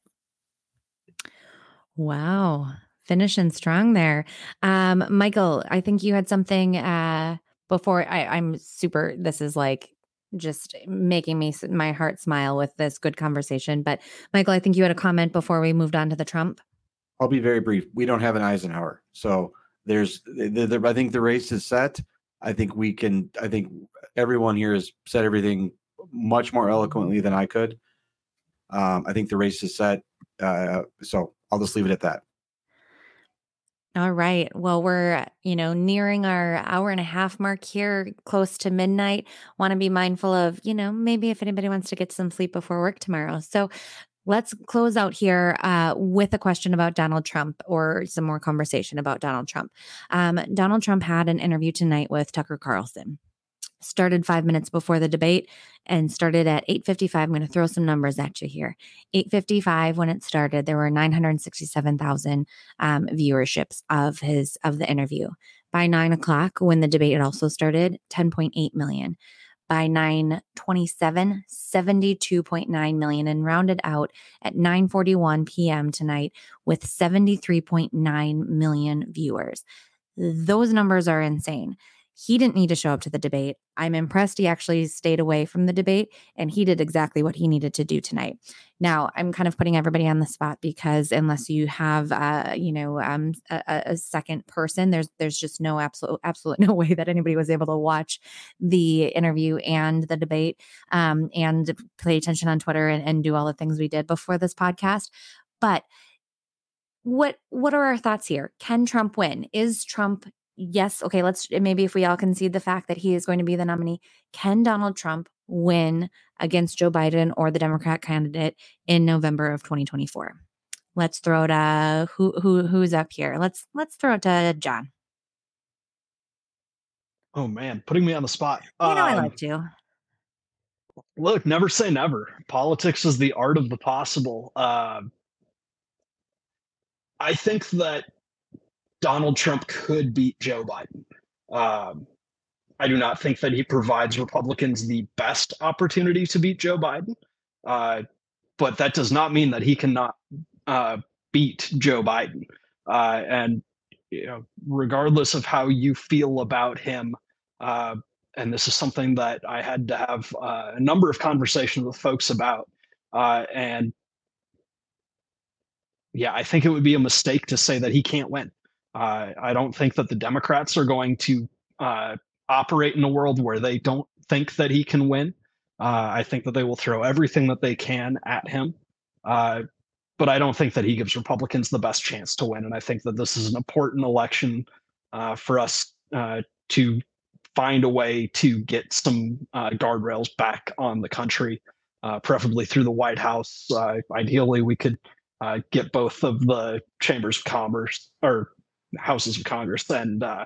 Wow. Finishing strong there. Um, Michael, I think you had something uh, before I, I'm super, this is like just making me my heart smile with this good conversation. But Michael, I think you had a comment before we moved on to the Trump. I'll be very brief. We don't have an Eisenhower. So there's, the, the, I think the race is set. I think we can, I think everyone here has said everything much more eloquently than I could. Um, I think the race is set. Uh, so I'll just leave it at that. All right. Well, we're, you know, nearing our hour and a half mark here, close to midnight. Want to be mindful of, you know, maybe if anybody wants to get some sleep before work tomorrow. So let's close out here uh, with a question about Donald Trump or some more conversation about Donald Trump. Um, Donald Trump had an interview tonight with Tucker Carlson. Started five minutes before the debate and started at 8.55 i'm going to throw some numbers at you here. 8.55 when it started there were 967000 um, viewerships of his of the interview. By 9 o'clock when the debate had also started 10.8 million by 927 72.9 million and rounded out at 9:41 p.m. tonight with 73.9 million viewers. Those numbers are insane. He didn't need to show up to the debate. I'm impressed he actually stayed away from the debate and he did exactly what he needed to do tonight. Now, I'm kind of putting everybody on the spot because unless you have, uh, you know, um, a, a, second person, there's there's just no absolute absolute no way that anybody was able to watch the interview and the debate um, and pay attention on Twitter and, and do all the things we did before this podcast. But what what are our thoughts here? Can Trump win? Is Trump yes, okay, let's maybe if we all concede the fact that he is going to be the nominee, can Donald Trump win against Joe Biden or the Democrat candidate in November of 2024? Let's throw it uh who who who's up here? Let's let's throw it to John. Oh man, putting me on the spot. You know um, I like to. Look, never say never. Politics is the art of the possible. Uh, I think that Donald Trump could beat Joe Biden. Um, I do not think that he provides Republicans the best opportunity to beat Joe Biden. Uh, but that does not mean that he cannot uh, beat Joe Biden. Uh, and you know, regardless of how you feel about him, uh, and this is something that I had to have uh, a number of conversations with folks about. Uh, and yeah, I think it would be a mistake to say that he can't win. I don't think that the Democrats are going to uh, operate in a world where they don't think that he can win. Uh, I think that they will throw everything that they can at him. Uh, but I don't think that he gives Republicans the best chance to win. And I think that this is an important election uh, for us uh, to find a way to get some guardrails back on the country, preferably through the White House. ideally, we could get both of the chambers of commerce or houses of Congress and uh,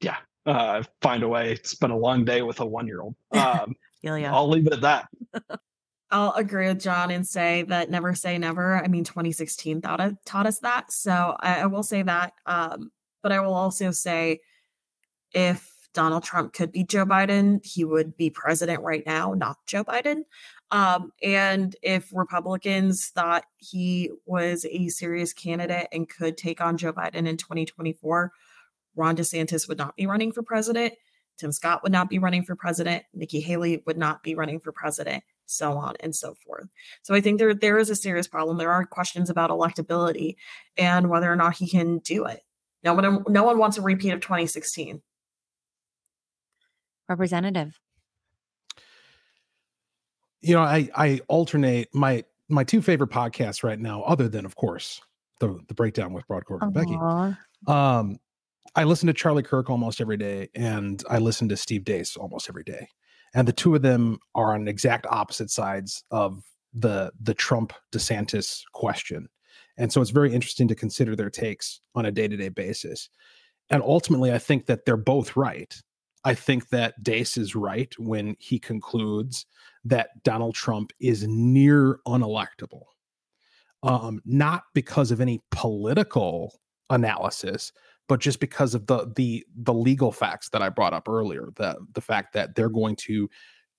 yeah, uh, find a way. It's been a long day with a one year old. Um, yeah I'll leave it at that. I'll agree with John and say that never say never. I mean, 2016 taught, taught us that. So I, I will say that. Um, but I will also say if Donald Trump could be Joe Biden, he would be president right now, not Joe Biden. Um, and if Republicans thought he was a serious candidate and could take on Joe Biden in 2024, Ron DeSantis would not be running for president. Tim Scott would not be running for president. Nikki Haley would not be running for president, so on and so forth. So I think there there is a serious problem. There are questions about electability and whether or not he can do it. No one no one wants a repeat of 2016. Representative you know, I I alternate my my two favorite podcasts right now, other than of course the the breakdown with Brodkorb and Becky. Um, I listen to Charlie Kirk almost every day, and I listen to Steve Deace almost every day, and the two of them are on exact opposite sides of the the Trump DeSantis question, and so it's very interesting to consider their takes on a day to day basis. And ultimately, I think that they're both right. I think that Dace is right when he concludes that Donald Trump is near unelectable. Um, not because of any political analysis, but just because of the the the legal facts that I brought up earlier. The the fact that they're going to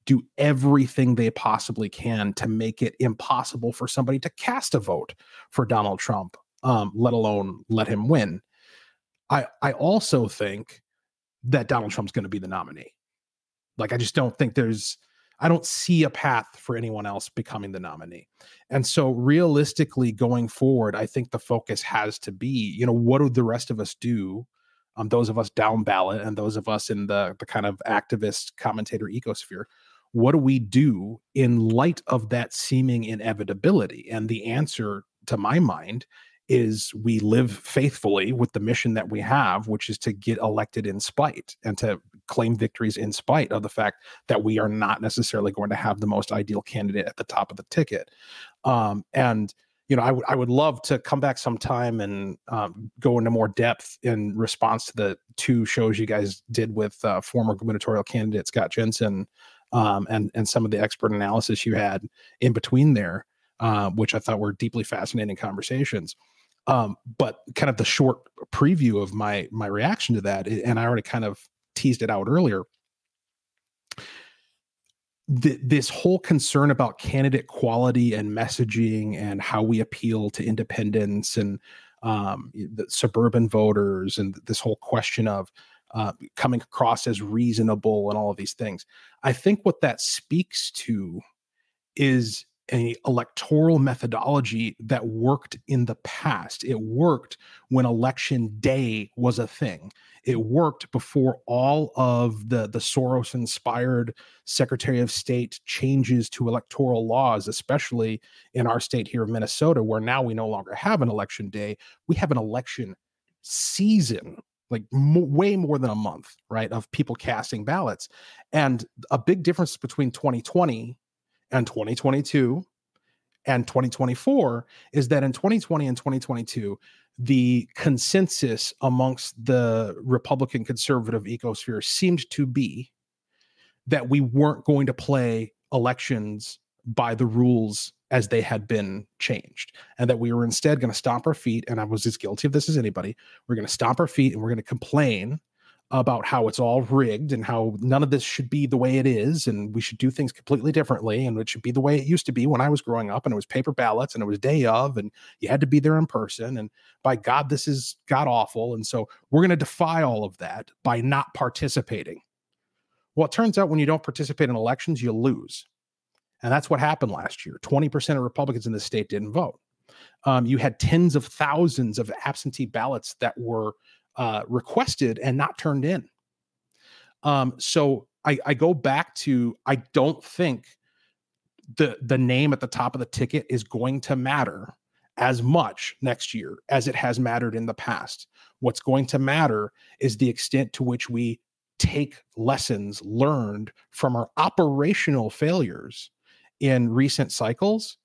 do everything they possibly can to make it impossible for somebody to cast a vote for Donald Trump, um, let alone let him win. I I also think that Donald Trump's going to be the nominee. Like I just don't think there's I don't see a path for anyone else becoming the nominee. And so realistically going forward, I think the focus has to be, you know, what do the rest of us do? Um, those of us down ballot and those of us in the the kind of activist commentator ecosphere, what do we do in light of that seeming inevitability? And the answer to my mind is we live faithfully with the mission that we have, which is to get elected in spite and to claim victories in spite of the fact that we are not necessarily going to have the most ideal candidate at the top of the ticket. Um, and you know, I, would love to come back sometime and um, go into more depth in response to the two shows you guys did with uh, former gubernatorial candidate Scott Jensen um, and and some of the expert analysis you had in between there, uh, which I thought were deeply fascinating conversations. Um, but kind of the short preview of my my reaction to that, and I already kind of teased it out earlier. this whole concern about candidate quality and messaging and how we appeal to independents and um, the suburban voters and this whole question of uh, coming across as reasonable and all of these things. I think what that speaks to is a electoral methodology that worked in the past. It worked when election day was a thing. It worked before all of the the Soros inspired Secretary of State changes to electoral laws, especially in our state here of Minnesota, where now we no longer have an election day. We have an election season like way more than a month, right, of people casting ballots. And a big difference between 2020 and 2022 and 2024 is that in 2020 and 2022 the consensus amongst the republican conservative ecosphere seemed to be that we weren't going to play elections by the rules as they had been changed and that we were instead going to stomp our feet and i was as guilty of this as anybody we're going to stomp our feet and we're going to complain about how it's all rigged and how none of this should be the way it is and we should do things completely differently and it should be the way it used to be when I was growing up and it was paper ballots and it was day of and you had to be there in person and by god this is god awful and so we're going to defy all of that by not participating. Well it turns out when you don't participate in elections you lose. And that's what happened last year. 20% of Republicans in the state didn't vote. Um, you had tens of thousands of absentee ballots that were uh, requested and not turned in. Um, so I, I go back to I don't think the the name at the top of the ticket is going to matter as much next year as it has mattered in the past. What's going to matter is the extent to which we take lessons learned from our operational failures in recent cycles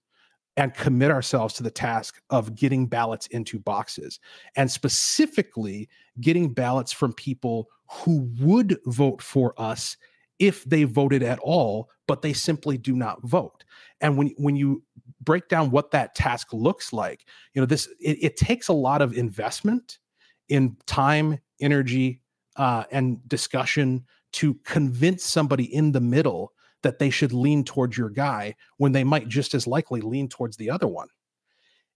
and commit ourselves to the task of getting ballots into boxes and specifically getting ballots from people who would vote for us if they voted at all but they simply do not vote. And when when you break down what that task looks like you know this it, it takes a lot of investment in time energy uh, and discussion to convince somebody in the middle that they should lean towards your guy when they might just as likely lean towards the other one.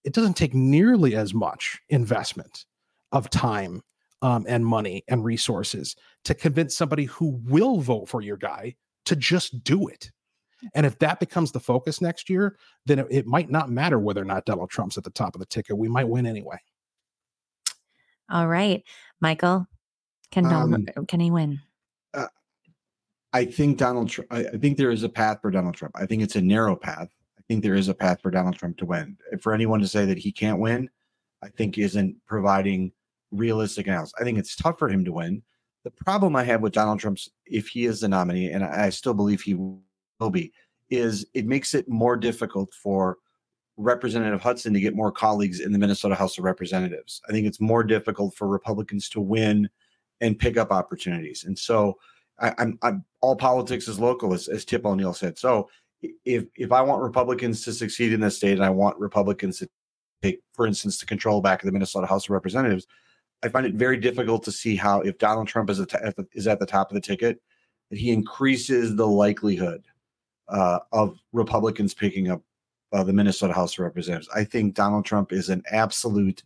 It doesn't take nearly as much investment of time um, and money and resources to convince somebody who will vote for your guy to just do it. And if that becomes the focus next year, then it, it might not matter whether or not Donald Trump's at the top of the ticket. We might win anyway. All right, Michael, can Donald, um, can he win? I think Donald Trump, I think there is a path for Donald Trump. I think it's a narrow path. I think there is a path for Donald Trump to win. For anyone to say that he can't win, I think isn't providing realistic analysis. I think it's tough for him to win. The problem I have with Donald Trump's, if he is the nominee, and I still believe he will be, is it makes it more difficult for Representative Hudson to get more colleagues in the Minnesota House of Representatives. I think it's more difficult for Republicans to win and pick up opportunities. And so I, I'm, I'm all politics is local, as, as Tip O'Neill said. So if if I want Republicans to succeed in this state, and I want Republicans to take, for instance, to control back of the Minnesota House of Representatives, I find it very difficult to see how, if Donald Trump is, at the, is at the top of the ticket, that he increases the likelihood uh, of Republicans picking up uh, the Minnesota House of Representatives. I think Donald Trump is an absolute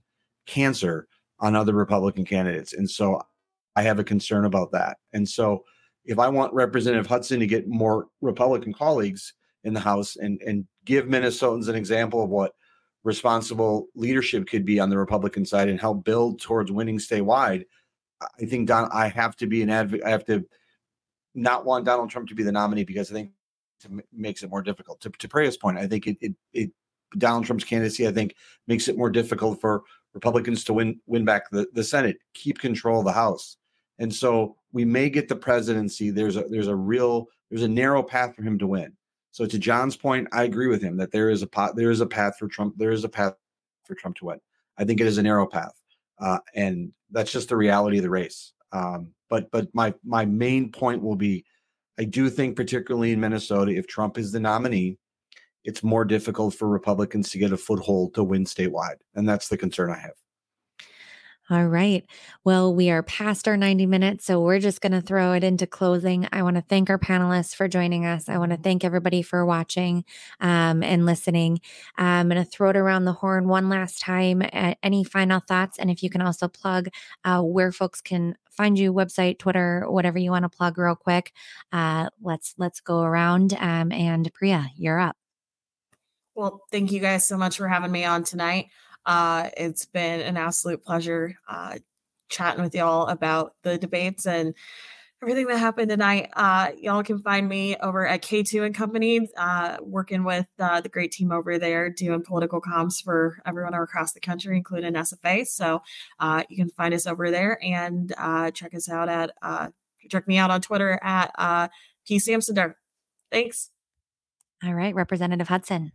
cancer on other Republican candidates, and so I have a concern about that. And so if I want Representative Hudson to get more Republican colleagues in the House and and give Minnesotans an example of what responsible leadership could be on the Republican side and help build towards winning statewide, I think Don I have to be an advocate. I have to not want Donald Trump to be the nominee because I think it makes it more difficult. To, to Preya's point, I think it, it it Donald Trump's candidacy I think makes it more difficult for Republicans to win win back the, the Senate, keep control of the House. And so we may get the presidency. There's a there's a real there's a narrow path for him to win. So to John's point, I agree with him that there is a pot there is a path for Trump. There is a path for Trump to win. I think it is a narrow path, uh, and that's just the reality of the race. Um, but but my my main point will be, I do think particularly in Minnesota, if Trump is the nominee, it's more difficult for Republicans to get a foothold to win statewide, and that's the concern I have. All right. Well, we are past our 90 minutes, so we're just going to throw it into closing. I want to thank our panelists for joining us. I want to thank everybody for watching um, and listening. I'm going to throw it around the horn one last time. Uh, any final thoughts? And if you can also plug uh, where folks can find you, website, Twitter, whatever you want to plug, real quick. Uh, let's let's go around. Um, and Preya, you're up. Well, thank you guys so much for having me on tonight. Uh, it's been an absolute pleasure uh, chatting with y'all about the debates and everything that happened tonight. Uh, y'all can find me over at K2 and Company, uh, working with uh, the great team over there, doing political comms for everyone across the country, including SFA. So uh, you can find us over there and uh, check us out at uh, check me out on Twitter at uh, P. Samsundar. Thanks. All right, Representative Hudson.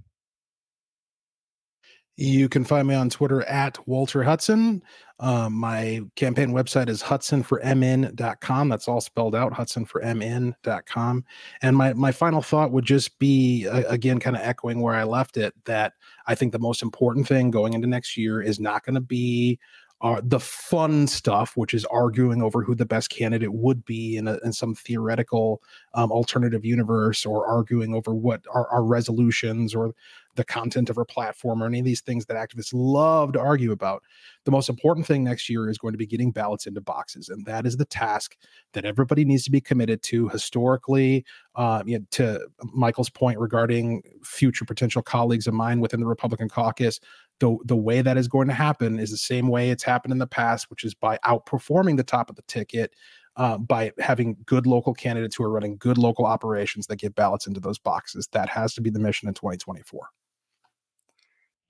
You can find me on Twitter at Walter Hudson. Um, my campaign website is hudsonformn.com. That's all spelled out, hudsonformn.com. And my, my final thought would just be, uh, again, kind of echoing where I left it, that I think the most important thing going into next year is not going to be uh, the fun stuff, which is arguing over who the best candidate would be in, a, in some theoretical um, alternative universe, or arguing over what are our resolutions or the content of our platform, or any of these things that activists love to argue about. The most important thing next year is going to be getting ballots into boxes, and that is the task that everybody needs to be committed to. Historically, um, you know, to Michael's point regarding future potential colleagues of mine within the Republican caucus, the the way that is going to happen is the same way it's happened in the past, which is by outperforming the top of the ticket, uh, by having good local candidates who are running good local operations that get ballots into those boxes. That has to be the mission in 2024.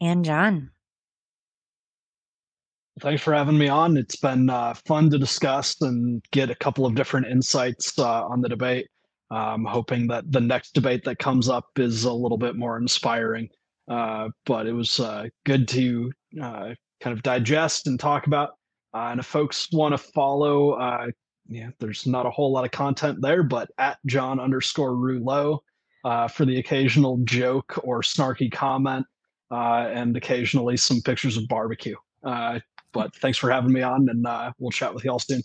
And John. Thanks for having me on. It's been uh, fun to discuss and get a couple of different insights uh, on the debate. I'm hoping that the next debate that comes up is a little bit more inspiring. Uh, but it was uh, good to uh, kind of digest and talk about. Uh, and if folks want to follow, yeah, there's not a whole lot of content there, but at John underscore Rouleau for the occasional joke or snarky comment, and occasionally some pictures of barbecue. but thanks for having me on, and we'll chat with y'all soon.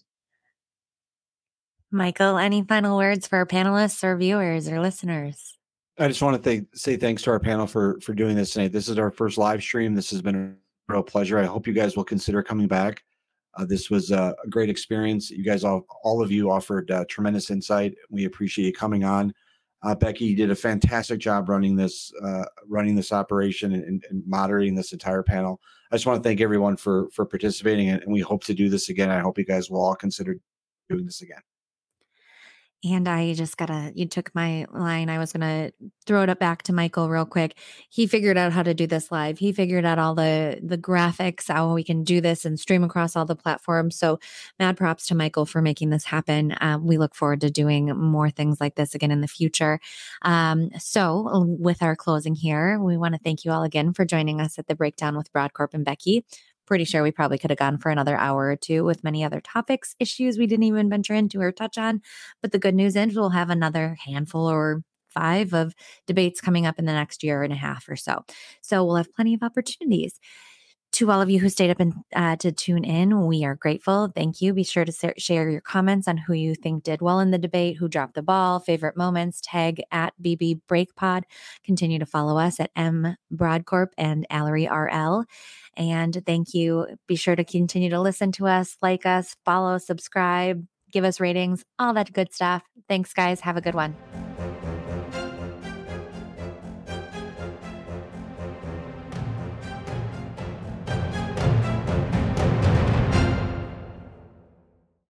Michael, any final words for our panelists or viewers or listeners? I just want to th- say thanks to our panel for for doing this tonight. This is our first live stream. This has been a real pleasure. I hope you guys will consider coming back. Uh, this was a, a, great experience. You guys all all of you offered uh, tremendous insight. We appreciate you coming on. Uh, Becky did a fantastic job running this uh, running this operation and, and, moderating this entire panel. I just want to thank everyone for for participating, and, and we hope to do this again. I hope you guys will all consider doing this again. And I just gotta, you took my line. I was gonna throw it up back to Michael real quick. He figured out how to do this live. He figured out all the the graphics, how we can do this and stream across all the platforms. So mad props to Michael for making this happen. Um, we look forward to doing more things like this again in the future. Um, so with our closing here, we want to thank you all again for joining us at the breakdown with Brodkorb and Becky pretty sure we probably could have gone for another hour or two with many other topics, issues we didn't even venture into or touch on. But the good news is we'll have another handful or five of debates coming up in the next year and a half or so. So we'll have plenty of opportunities to all of you who stayed up and uh, to tune in, we are grateful. Thank you. Be sure to share your comments on who you think did well in the debate, who dropped the ball, favorite moments. Tag at BB BreakPod. Continue to follow us at M Brodkorb and Allery RL. And thank you. Be sure to continue to listen to us, like us, follow, subscribe, give us ratings, all that good stuff. Thanks, guys. Have a good one.